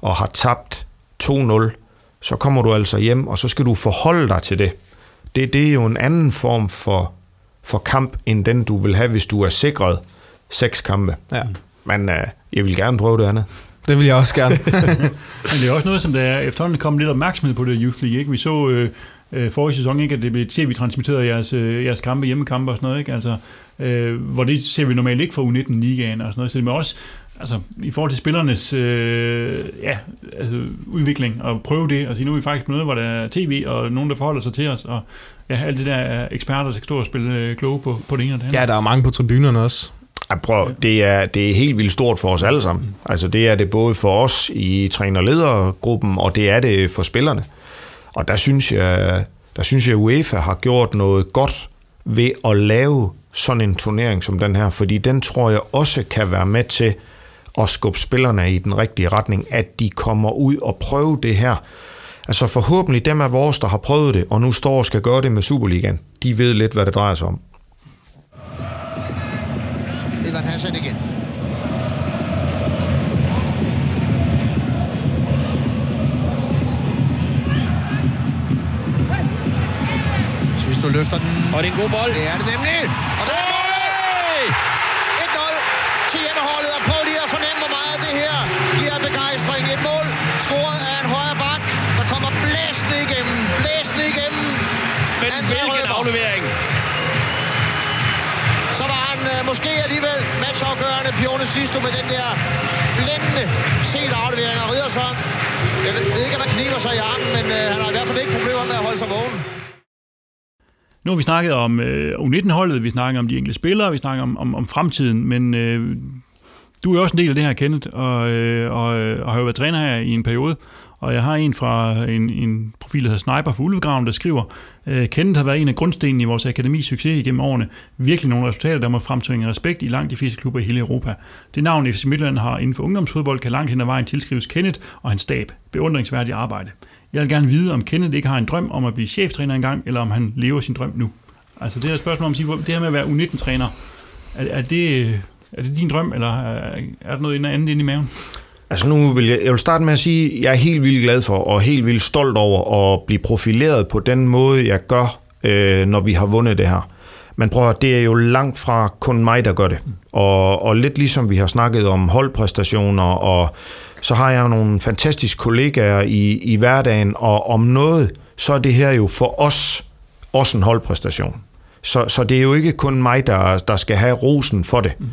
og har tabt 2-0 så kommer du altså hjem, og så skal du forholde dig til det. Det, det er jo en anden form for, for kamp, end den du vil have, hvis du er sikret seks kampe. Ja. Men uh, jeg vil gerne prøve det andet. Det vil jeg også gerne. Men det er også noget, som der er efterhånden kommet lidt opmærksomhed på det Youth League. Ikke? Vi så øh, øh, forrige sæson, ikke, at det blev tv-transmitteret jeres, øh, jeres kampe, hjemmekampe og sådan noget. Ikke? Altså, øh, hvor det ser vi normalt ikke for U19-ligaen og sådan noget. Så det er også altså, i forhold til spillernes øh, ja, altså, udvikling, og prøve det, og sige, nu er vi faktisk på noget, hvor der er tv, og nogen, der forholder sig til os, og ja, alt det der er eksperter, der skal stå og spille øh, kloge på, på det ene og det andet. Ja, der er mange på tribunerne også. Ja, prøv, det, er, det er helt vildt stort for os alle sammen. Mm. Altså, det er det både for os i træner-ledergruppen, og det er det for spillerne. Og der synes jeg, der synes jeg, UEFA har gjort noget godt ved at lave sådan en turnering som den her, fordi den tror jeg også kan være med til at skubbe spillerne i den rigtige retning, at de kommer ud og prøver det her. Altså forhåbentlig dem af vores, der har prøvet det, og nu står og skal gøre det med Superligaen, de ved lidt, hvad det drejer sig om. Ivan Hassan igen. Hvis du løfter den. Og det er en god bold. Det er det nemlig. Og der er aflevering. Så var han øh, måske alligevel matchafgørende Pione Sisto med den der blændende set aflevering af Riddersson. Jeg ved, ikke, om han kniver sig i armen, men øh, han har i hvert fald ikke problemer med at holde sig vågen. Nu har vi snakket om øh, U19-holdet, vi snakker om de enkelte spillere, vi snakker om, om, om fremtiden, men øh, du er også en del af det her, Kenneth, og, øh, og, øh, og har jo været træner her i en periode. Og jeg har en fra en, en profil, der hedder Sniper for Ulvegraven, der skriver, øh, Kenneth har været en af grundstenene i vores akademis succes igennem årene. Virkelig nogle resultater, der må fremtvinge respekt i langt de fleste klubber i hele Europa. Det navn FC Midtjylland har inden for ungdomsfodbold kan langt hen ad vejen tilskrives Kenneth og hans stab. Beundringsværdigt arbejde. Jeg vil gerne vide, om Kenneth ikke har en drøm om at blive cheftræner engang, eller om han lever sin drøm nu. Altså det her spørgsmål om, det her med at være U19-træner, er, er, det, er det din drøm, eller øh, er, der noget andet inde i maven? Altså nu vil jeg, jeg vil starte med at sige, at jeg er helt vildt glad for og helt vildt stolt over at blive profileret på den måde, jeg gør, øh, når vi har vundet det her. Men prøv at det er jo langt fra kun mig, der gør det. Og, og lidt ligesom vi har snakket om holdpræstationer, og så har jeg nogle fantastiske kollegaer i, i hverdagen, og om noget, så er det her jo for os også en holdpræstation. Så, så det er jo ikke kun mig, der, der skal have rosen for det. Mm.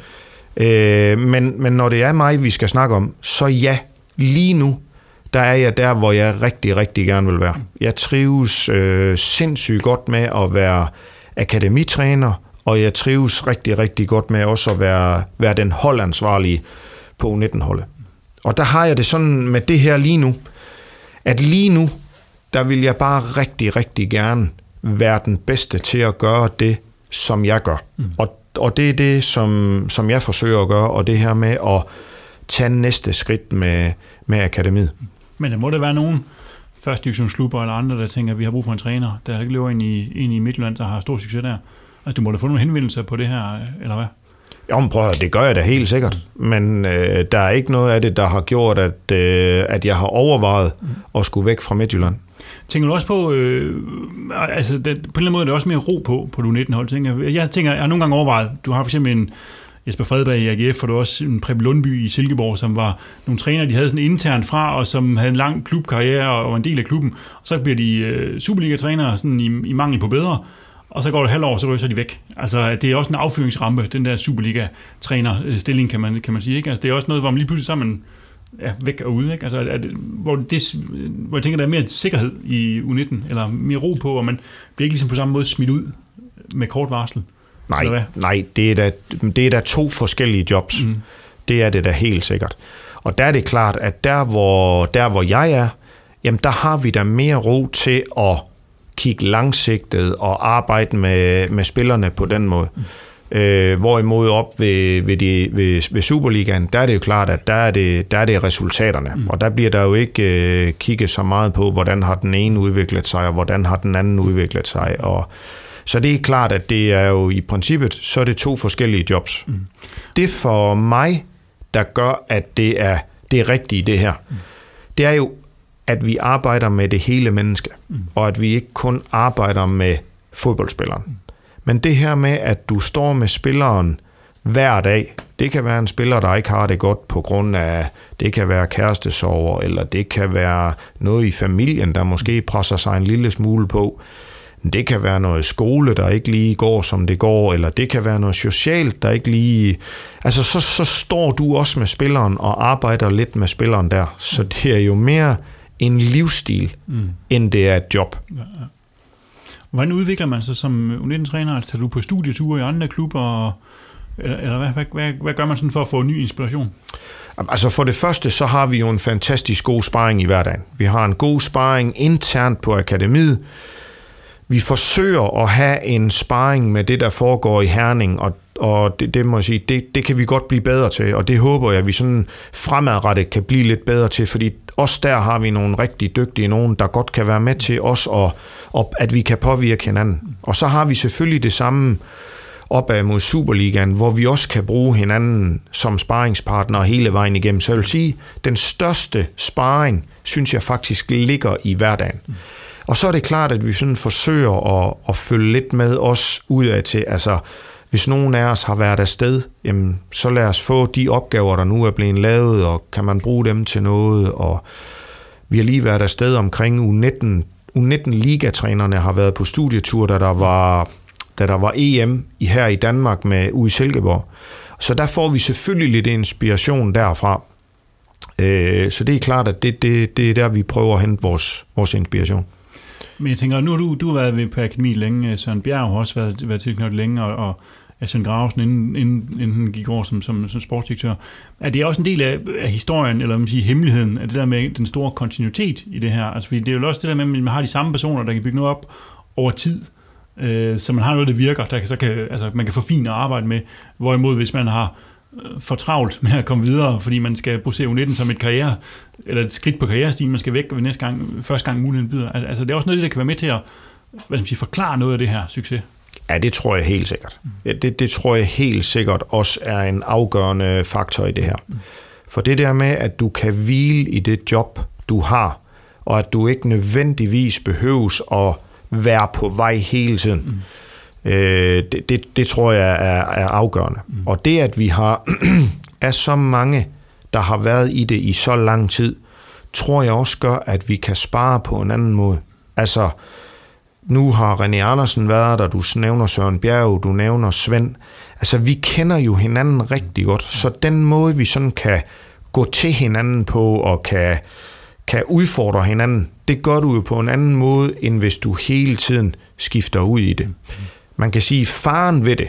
Øh, men, men når det er mig, vi skal snakke om, så ja, lige nu, der er jeg der, hvor jeg rigtig, rigtig gerne vil være. Jeg trives øh, sindssygt godt med at være akademitræner, og jeg trives rigtig, rigtig godt med også at være, være den holdansvarlige på U19-holdet. Og der har jeg det sådan med det her lige nu, at lige nu, der vil jeg bare rigtig, rigtig gerne være den bedste til at gøre det, som jeg gør. Mm. Og og det er det, som, som jeg forsøger at gøre, og det her med at tage næste skridt med, med akademiet. Men der må der være nogen første divisionsklubber eller andre, der tænker, at vi har brug for en træner, der løber ind i, ind i Midtjylland, der har stor succes der. Altså, du må da få nogle henvendelser på det her, eller hvad? Jo, men prøv at, det gør jeg da helt sikkert. Men øh, der er ikke noget af det, der har gjort, at, øh, at jeg har overvejet mm. at skulle væk fra Midtjylland. Tænker du også på, øh, altså det, på en eller anden måde er det også mere ro på, på du 19 hold, tænker jeg. Jeg tænker, jeg har nogle gange overvejet, du har for eksempel en Jesper Fredberg i AGF, og du også en Preben Lundby i Silkeborg, som var nogle træner, de havde sådan internt fra, og som havde en lang klubkarriere og var en del af klubben. Og så bliver de øh, Superliga-trænere sådan i, i mangel på bedre, og så går det halvår, så ryger de væk. Altså, det er også en affyringsrampe, den der Superliga-træner-stilling, kan man, kan man sige. Ikke? Altså, det er også noget, hvor man lige pludselig sammen er væk og ude. Ikke? Altså, det, hvor, det, hvor jeg tænker, der er mere sikkerhed i U19, eller mere ro på, og man bliver ikke ligesom på samme måde smidt ud med kort varsel. Nej, nej det, er da, det er da to forskellige jobs. Mm. Det er det da helt sikkert. Og der er det klart, at der hvor, der hvor jeg er, jamen der har vi da mere ro til at kigge langsigtet og arbejde med, med spillerne på den måde. Mm. Øh, hvorimod op ved, ved, de, ved, ved Superligaen, der er det jo klart, at der er det, der er det resultaterne. Mm. Og der bliver der jo ikke øh, kigget så meget på, hvordan har den ene udviklet sig, og hvordan har den anden udviklet sig. Og, så det er klart, at det er jo i princippet, så er det to forskellige jobs. Mm. Det for mig, der gør, at det er det rigtige det her, mm. det er jo, at vi arbejder med det hele menneske, mm. og at vi ikke kun arbejder med fodboldspilleren. Mm. Men det her med, at du står med spilleren hver dag, det kan være en spiller, der ikke har det godt på grund af, det kan være kærestesover, eller det kan være noget i familien, der måske presser sig en lille smule på. Det kan være noget skole, der ikke lige går, som det går, eller det kan være noget socialt, der ikke lige... Altså, så, så står du også med spilleren og arbejder lidt med spilleren der. Så det er jo mere en livsstil, mm. end det er et job. Hvordan udvikler man sig som U19-træner? Altså, tager du på studieture i andre klubber, og, eller, eller hvad, hvad, hvad, hvad gør man sådan for at få ny inspiration? Altså for det første, så har vi jo en fantastisk god sparring i hverdagen. Vi har en god sparring internt på akademiet. Vi forsøger at have en sparring med det, der foregår i Herning, og, og det, det må jeg sige, det, det kan vi godt blive bedre til, og det håber jeg, at vi sådan fremadrettet kan blive lidt bedre til, fordi også der har vi nogle rigtig dygtige, nogen, der godt kan være med til os, og, og at vi kan påvirke hinanden. Og så har vi selvfølgelig det samme opad mod Superligaen, hvor vi også kan bruge hinanden som sparringspartner hele vejen igennem. Så jeg vil sige, den største sparring, synes jeg faktisk ligger i hverdagen. Og så er det klart, at vi sådan forsøger at, at følge lidt med os udad til, altså hvis nogen af os har været afsted, jamen, så lad os få de opgaver, der nu er blevet lavet, og kan man bruge dem til noget, og vi har lige været afsted omkring U19, U19-ligatrænerne har været på studietur, da der var, da der var EM i, her i Danmark med U i Silkeborg. Så der får vi selvfølgelig lidt inspiration derfra. Øh, så det er klart, at det, det, det er der, vi prøver at hente vores, vores inspiration. Men jeg tænker, nu har du, du har været ved på akademi længe, øh, Søren Bjerg har også været, været tilknyttet længe, og, og Asien Gravesen, inden, inden, inden han gik over som, som, som sportsdirektør. Er det også en del af, af historien, eller man sige, hemmeligheden, af det der med den store kontinuitet i det her? Altså, fordi det er jo også det der med, at man har de samme personer, der kan bygge noget op over tid, øh, så man har noget, der virker, der kan, så kan, altså, man kan få fint arbejde med. Hvorimod, hvis man har for travlt med at komme videre, fordi man skal bruge U19 som et karriere, eller et skridt på karrierestigen, man skal væk ved næste gang, første gang muligheden byder. Altså, det er også noget, der kan være med til at hvad skal man sige, forklare noget af det her succes. Ja, det tror jeg helt sikkert. Ja, det, det tror jeg helt sikkert også er en afgørende faktor i det her. For det der med, at du kan hvile i det job, du har, og at du ikke nødvendigvis behøves at være på vej hele tiden, mm. Øh, det, det, det tror jeg er, er afgørende. Mm. Og det, at vi har er så mange, der har været i det i så lang tid, tror jeg også gør, at vi kan spare på en anden måde. Altså, nu har René Andersen været der, du nævner Søren Bjerg, du nævner Svend. Altså, vi kender jo hinanden rigtig godt, så den måde, vi sådan kan gå til hinanden på og kan, kan udfordre hinanden, det gør du jo på en anden måde, end hvis du hele tiden skifter ud i det. Man kan sige, faren ved det,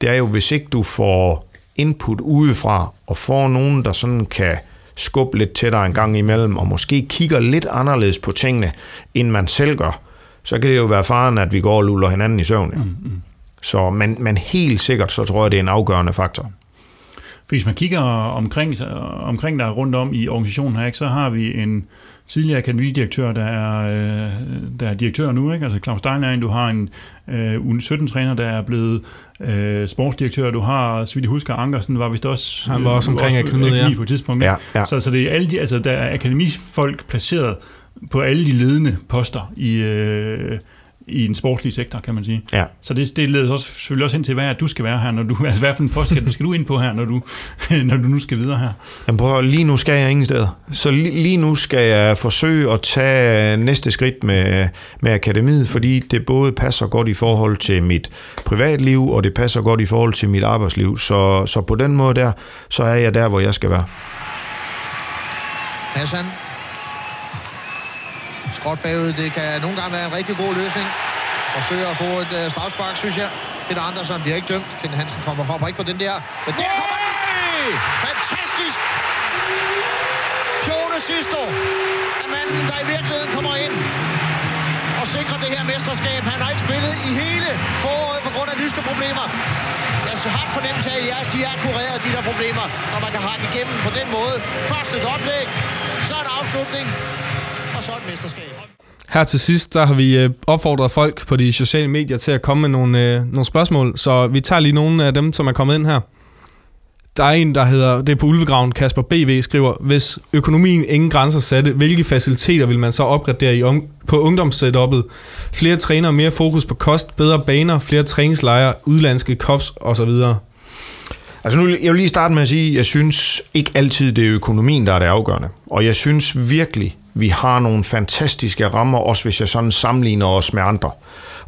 det er jo, hvis ikke du får input udefra, og får nogen, der sådan kan skubbe lidt til dig en gang imellem, og måske kigger lidt anderledes på tingene, end man selv gør, så kan det jo være faren, at vi går og luller hinanden i søvn. Ja. Mm, mm. Så, men, men helt sikkert, så tror jeg, det er en afgørende faktor. Hvis man kigger omkring, omkring der rundt om i organisationen her, ikke, så har vi en tidligere akademidirektør, der er, øh, der er direktør nu, ikke? altså Claus Steinlein, du har en øh, U17-træner, der er blevet øh, sportsdirektør, du har, så vidt jeg husker, Ankersen var vist også... Han var også omkring akademiet, ja. på et tidspunkt. Ja, ja. Så, så det er alle de, altså der er akademifolk placeret på alle de ledende poster i, øh, i en sportslig sektor, kan man sige. Ja. Så det, det leder også, selvfølgelig også hen til, hvad er, du skal være her, når du, altså hvad for en post skal, du, skal du ind på her, når du, når du nu skal videre her? Jamen prøv, lige nu skal jeg ingen steder. Så lige, lige nu skal jeg forsøge at tage næste skridt med, med akademiet, fordi det både passer godt i forhold til mit privatliv, og det passer godt i forhold til mit arbejdsliv. Så, så på den måde der, så er jeg der, hvor jeg skal være. Hassan. Skråt bagud, det kan nogle gange være en rigtig god løsning. Forsøger at få et uh, strafspark, synes jeg. Peter Andersen bliver ikke dømt. Ken Hansen kommer, hopper ikke på den der. Men der kommer den! Fantastisk! Pione Sisto er manden, der i virkeligheden kommer ind og sikrer det her mesterskab. Han har ikke spillet i hele foråret på grund af lyske problemer. Jeg har fornemmelse af, at de er kureret, de der problemer, når man kan hakke igennem på den måde. Først et oplæg, så en afslutning, og så et mesterskab. Her til sidst, der har vi øh, opfordret folk på de sociale medier til at komme med nogle, øh, nogle spørgsmål, så vi tager lige nogle af dem, som er kommet ind her. Der er en, der hedder, det er på Ulvegraven, Kasper BV skriver, hvis økonomien ingen grænser satte, hvilke faciliteter vil man så opgradere i om, på ungdomssetup'et? Flere trænere, mere fokus på kost, bedre baner, flere træningslejre, udlandske kops osv. Altså nu, jeg vil lige starte med at sige, at jeg synes ikke altid, det er økonomien, der er det afgørende. Og jeg synes virkelig, vi har nogle fantastiske rammer, også hvis jeg sådan sammenligner os med andre.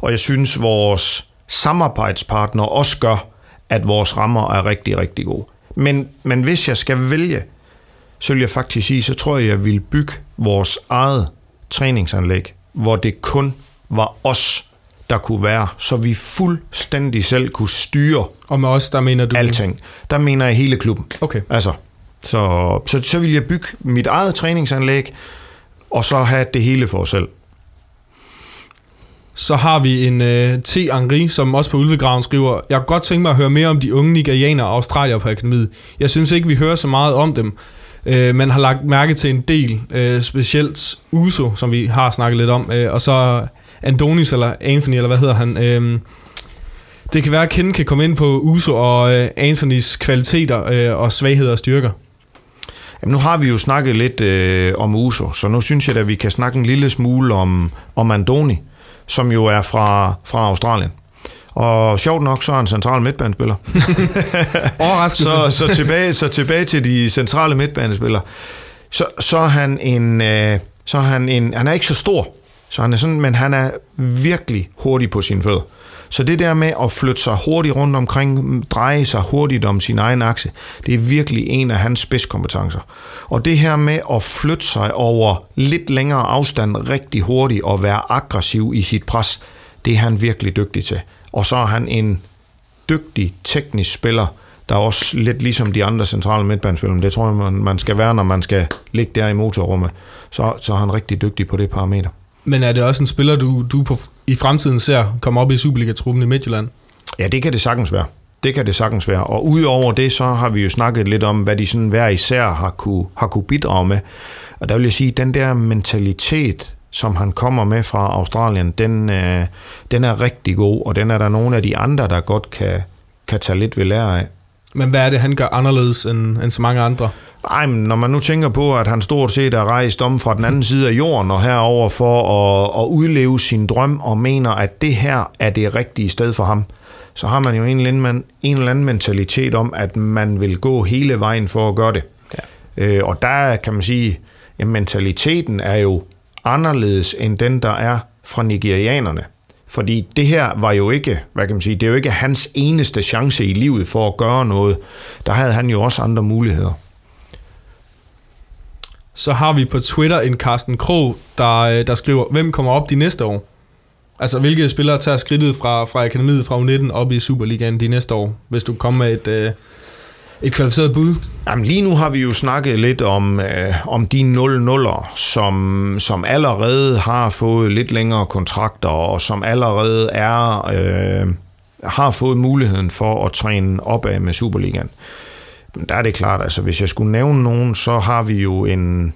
Og jeg synes, vores samarbejdspartnere også gør, at vores rammer er rigtig, rigtig gode. Men, men hvis jeg skal vælge, så vil jeg faktisk sige, så tror jeg, jeg vil bygge vores eget træningsanlæg, hvor det kun var os, der kunne være, så vi fuldstændig selv kunne styre Og med os, der mener du... alting. Der mener jeg hele klubben. Okay. Altså, så, så, så vil jeg bygge mit eget træningsanlæg, og så have det hele for os selv. Så har vi en uh, T. Henri, som også på Ulvegraven skriver, Jeg kunne godt tænke mig at høre mere om de unge nigerianere og australier på akademiet. Jeg synes ikke, vi hører så meget om dem, øh, uh, man har lagt mærke til en del, uh, specielt Uso, som vi har snakket lidt om, uh, og så Andonis eller Anthony, eller hvad hedder han. Uh, det kan være, at Ken kan komme ind på Uso og uh, Anthonys kvaliteter uh, og svagheder og styrker. Jamen, nu har vi jo snakket lidt øh, om Uso, så nu synes jeg at vi kan snakke en lille smule om, om Andoni, som jo er fra, fra Australien. Og sjovt nok, så er han central midtbanespiller. Overraskelse. så, så, tilbage, så tilbage til de centrale midtbanespillere. Så, så er han en, øh, så er han en, han er ikke så stor, så han er sådan, men han er virkelig hurtig på sine fødder. Så det der med at flytte sig hurtigt rundt omkring, dreje sig hurtigt om sin egen akse, det er virkelig en af hans spidskompetencer. Og det her med at flytte sig over lidt længere afstand rigtig hurtigt og være aggressiv i sit pres, det er han virkelig dygtig til. Og så er han en dygtig teknisk spiller, der er også lidt ligesom de andre centrale midtbanespillere, men det tror jeg, man, man skal være, når man skal ligge der i motorrummet. Så, så er han rigtig dygtig på det parameter. Men er det også en spiller, du, du på, i fremtiden ser komme op i Superliga-truppen i Midtjylland? Ja, det kan det sagtens være. Det kan det sagtens være. Og udover det, så har vi jo snakket lidt om, hvad de sådan hver især har kunne, har kunne bidrage med. Og der vil jeg sige, den der mentalitet, som han kommer med fra Australien, den, øh, den er rigtig god, og den er der nogle af de andre, der godt kan, kan tage lidt ved lære af. Men hvad er det, han gør anderledes end, end så mange andre? Ej, men når man nu tænker på, at han stort set er rejst om fra den anden side af jorden og herover for at, at udleve sin drøm og mener, at det her er det rigtige sted for ham, så har man jo en eller anden, en eller anden mentalitet om, at man vil gå hele vejen for at gøre det. Ja. Øh, og der kan man sige, at mentaliteten er jo anderledes end den, der er fra nigerianerne. Fordi det her var jo ikke, hvad kan man sige, det er jo ikke hans eneste chance i livet for at gøre noget. Der havde han jo også andre muligheder. Så har vi på Twitter en Carsten Krog, der, øh, der skriver, hvem kommer op de næste år? Altså, hvilke spillere tager skridtet fra, fra akademiet fra U19 op i Superligaen de næste år, hvis du kommer med et, øh, et kvalificeret bud? Jamen, lige nu har vi jo snakket lidt om, øh, om de 0-0'er, som, som allerede har fået lidt længere kontrakter, og som allerede er, øh, har fået muligheden for at træne opad med Superligaen. Øh, der er det klart, altså hvis jeg skulle nævne nogen, så har vi jo en,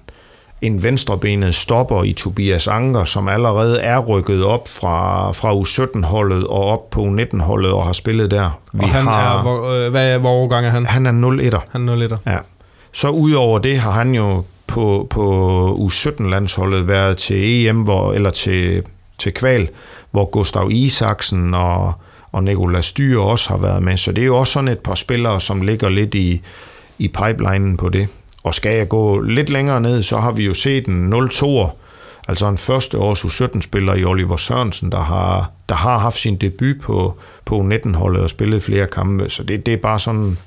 en venstrebenet stopper i Tobias Anker, som allerede er rykket op fra, fra U17-holdet og op på U19-holdet og har spillet der. Vi og han har, er, hvor, øh, hvad er, hvor årgang er han? Han er 0-1'er. Han er 0-1'er. Ja. Så udover det har han jo på, på U17-landsholdet været til EM, hvor, eller til, til kval, hvor Gustav Isaksen og, og Nicolas Styr også har været med. Så det er jo også sådan et par spillere, som ligger lidt i, i pipelinen på det. Og skal jeg gå lidt længere ned, så har vi jo set en 0-2'er, altså en første års U17-spiller i Oliver Sørensen, der har, der har haft sin debut på, på U19-holdet og spillet flere kampe. Så det, det er bare sådan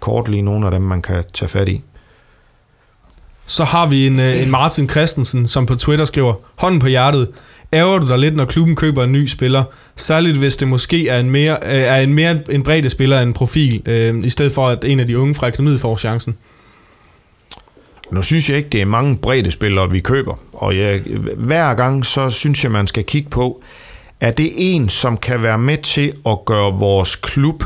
kort lige nogle af dem, man kan tage fat i. Så har vi en, øh, en Martin Christensen, som på Twitter skriver, hånden på hjertet, ærger du dig lidt, når klubben køber en ny spiller, særligt hvis det måske er en mere, øh, er en mere en bredde spiller end en profil, øh, i stedet for at en af de unge fra akademiet får chancen. Nu synes jeg ikke, det er mange brede spillere, vi køber. Og jeg, hver gang, så synes jeg, man skal kigge på, er det en, som kan være med til at gøre vores klub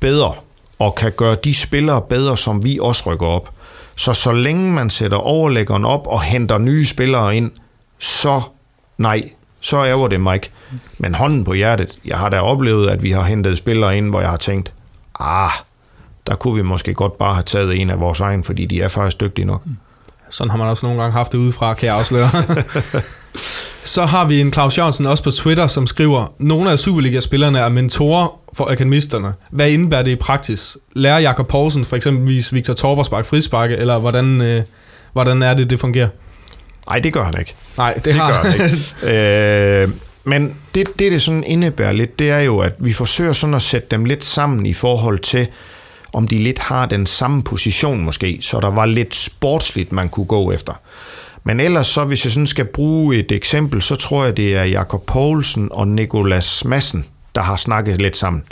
bedre, og kan gøre de spillere bedre, som vi også rykker op. Så så længe man sætter overlæggeren op og henter nye spillere ind, så nej, så ærger det mig ikke. Men hånden på hjertet, jeg har da oplevet, at vi har hentet spillere ind, hvor jeg har tænkt, ah, der kunne vi måske godt bare have taget en af vores egen, fordi de er faktisk dygtige nok. Sådan har man også nogle gange haft det udefra, kan jeg afsløre. Så har vi en Claus Jørgensen også på Twitter, som skriver, nogle af Superliga-spillerne er mentorer for akademisterne. Hvad indebærer det i praksis? Lærer Jakob Poulsen for eksempelvis Victor Torberspark frisparke, eller hvordan, øh, hvordan er det, det fungerer? Nej, det gør han ikke. Nej, det, Det har gør han ikke. øh, men det, det, det sådan indebærer lidt, det er jo, at vi forsøger sådan at sætte dem lidt sammen i forhold til, om de lidt har den samme position måske, så der var lidt sportsligt, man kunne gå efter. Men ellers så, hvis jeg sådan skal bruge et eksempel, så tror jeg, det er Jakob Poulsen og Nikolas Madsen, der har snakket lidt sammen.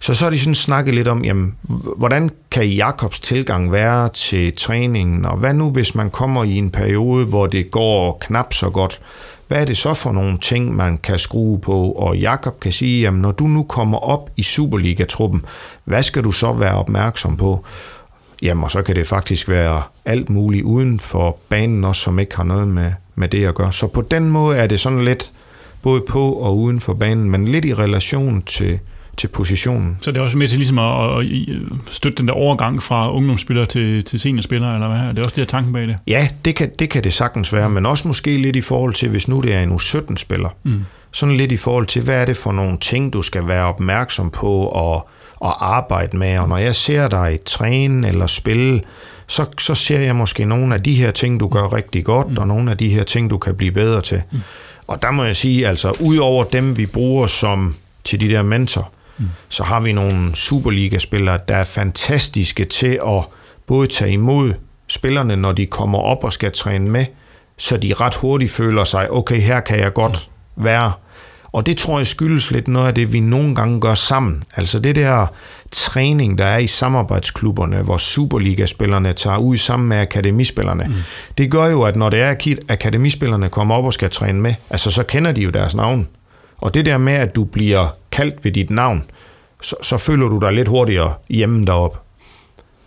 Så så har de sådan snakket lidt om, jamen, hvordan kan Jakobs tilgang være til træningen, og hvad nu, hvis man kommer i en periode, hvor det går knap så godt? Hvad er det så for nogle ting, man kan skrue på? Og Jakob kan sige, jamen, når du nu kommer op i Superliga-truppen, hvad skal du så være opmærksom på? Jamen, og så kan det faktisk være alt muligt uden for banen også, som ikke har noget med, med det at gøre. Så på den måde er det sådan lidt både på og uden for banen, men lidt i relation til, til positionen. Så det er også med til ligesom at, at støtte den der overgang fra ungdomsspillere til, til seniorspillere, eller hvad? Det er også det, der er tanken bag det. Ja, det kan, det kan det sagtens være, men også måske lidt i forhold til, hvis nu det er en U17-spiller. Mm. Sådan lidt i forhold til, hvad er det for nogle ting, du skal være opmærksom på og, og arbejde med. Og når jeg ser dig træne eller spille, så, så ser jeg måske nogle af de her ting, du gør rigtig godt, mm. og nogle af de her ting, du kan blive bedre til. Mm. Og der må jeg sige, altså, ud over dem, vi bruger som til de der mentor, mm. så har vi nogle Superliga-spillere, der er fantastiske til at både tage imod spillerne, når de kommer op og skal træne med, så de ret hurtigt føler sig, okay, her kan jeg godt være. Og det tror jeg skyldes lidt noget af det, vi nogle gange gør sammen. Altså det der træning, der er i samarbejdsklubberne, hvor Superliga-spillerne tager ud sammen med akademispillerne, mm. det gør jo, at når det er, at akademispillerne kommer op og skal træne med, altså så kender de jo deres navn. Og det der med, at du bliver kaldt ved dit navn, så, så føler du dig lidt hurtigere hjemme deroppe.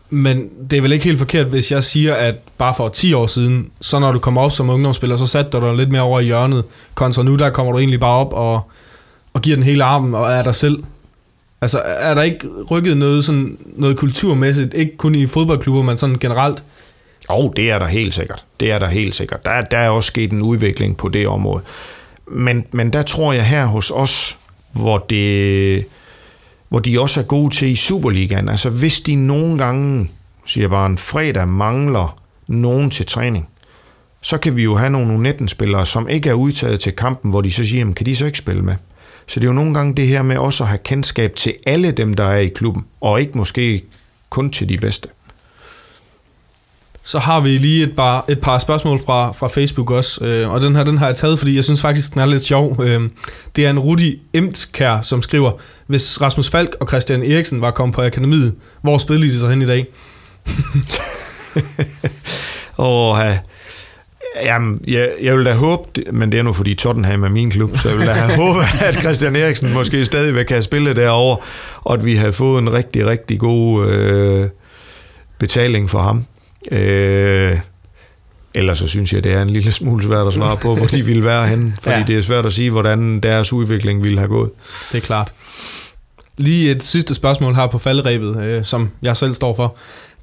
Men det er vel ikke helt forkert, hvis jeg siger, at bare for 10 år siden, så når du kommer op som ungdomsspiller, så satte du dig lidt mere over i hjørnet, kontra nu, der kommer du egentlig bare op og, og giver den hele armen og er der selv. Altså, er der ikke rykket noget, sådan, noget kulturmæssigt, ikke kun i fodboldklubber, men sådan generelt? Og oh, det er der helt sikkert. Det er der helt sikkert. Der, der er også sket en udvikling på det område. Men, men der tror jeg her hos os, hvor det hvor de også er gode til i Superligaen. Altså hvis de nogle gange, siger bare en fredag, mangler nogen til træning, så kan vi jo have nogle U19-spillere, som ikke er udtaget til kampen, hvor de så siger, jamen, kan de så ikke spille med? Så det er jo nogle gange det her med også at have kendskab til alle dem, der er i klubben, og ikke måske kun til de bedste. Så har vi lige et par, et par spørgsmål fra, fra Facebook også, øh, og den her den har jeg taget, fordi jeg synes faktisk, den er lidt sjov. Øh, det er en Rudi Emtkær, som skriver, hvis Rasmus Falk og Christian Eriksen var kommet på akademiet, hvor spillede de så hen i dag? Åh, oh, Jamen, jeg, jeg vil da håbe, men det er nu fordi Tottenham er min klub, så jeg vil da have håbet, at Christian Eriksen måske stadigvæk kan spille derovre, og at vi har fået en rigtig, rigtig god øh, betaling for ham. Øh, ellers så synes jeg, det er en lille smule svært at svare på, hvor de ville være henne, fordi ja. det er svært at sige, hvordan deres udvikling ville have gået. Det er klart. Lige et sidste spørgsmål her på faldrebet, øh, som jeg selv står for.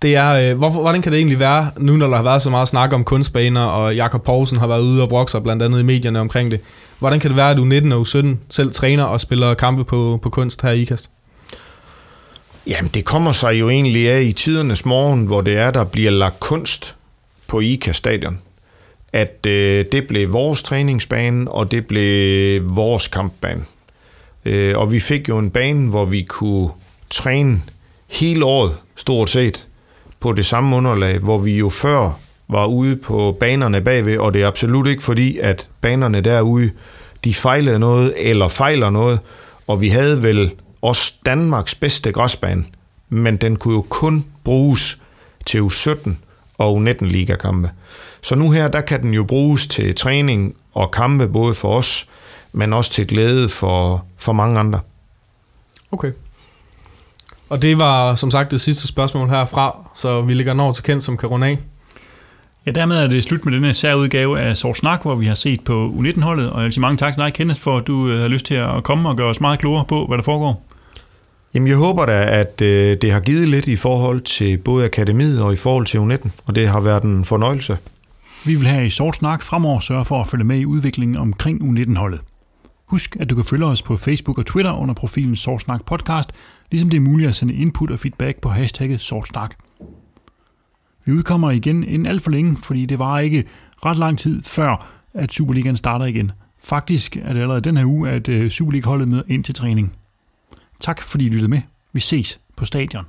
Det er, øh, hvorfor, hvordan kan det egentlig være, nu når der har været så meget snak om kunstbaner, og Jakob Poulsen har været ude og brokser blandt andet i medierne omkring det. Hvordan kan det være, at du 19 og 17 selv træner og spiller kampe på, på kunst her i IKAST? Jamen, det kommer sig jo egentlig af i tidernes morgen, hvor det er, der bliver lagt kunst på IKA-stadion. At øh, det blev vores træningsbane, og det blev vores kampbane. Øh, og vi fik jo en bane, hvor vi kunne træne hele året, stort set, på det samme underlag, hvor vi jo før var ude på banerne bagved, og det er absolut ikke fordi, at banerne derude, de fejlede noget eller fejler noget, og vi havde vel også Danmarks bedste græsbane, men den kunne jo kun bruges til U17 og U19 ligakampe. Så nu her, der kan den jo bruges til træning og kampe både for os, men også til glæde for, for mange andre. Okay. Og det var som sagt det sidste spørgsmål herfra, så vi ligger når til kendt som kan runde af. Ja, dermed er det slut med denne særudgave af Sort Snak, hvor vi har set på U19-holdet, og jeg vil sige mange tak til dig, Kenneth, for at du øh, har lyst til at komme og gøre os meget klogere på, hvad der foregår. Jamen, jeg håber da, at øh, det har givet lidt i forhold til både akademiet og i forhold til U19, og det har været en fornøjelse. Vi vil her i Sort Snak fremover sørge for at følge med i udviklingen omkring U19-holdet. Husk, at du kan følge os på Facebook og Twitter under profilen Sort Snak Podcast, ligesom det er muligt at sende input og feedback på hashtagget Sort Snak. Vi udkommer igen inden alt for længe, fordi det var ikke ret lang tid før, at Superligaen starter igen. Faktisk er det allerede den her uge, at øh, Superliga-holdet møder ind til træning. Tak fordi I lyttede med. Vi ses på stadion.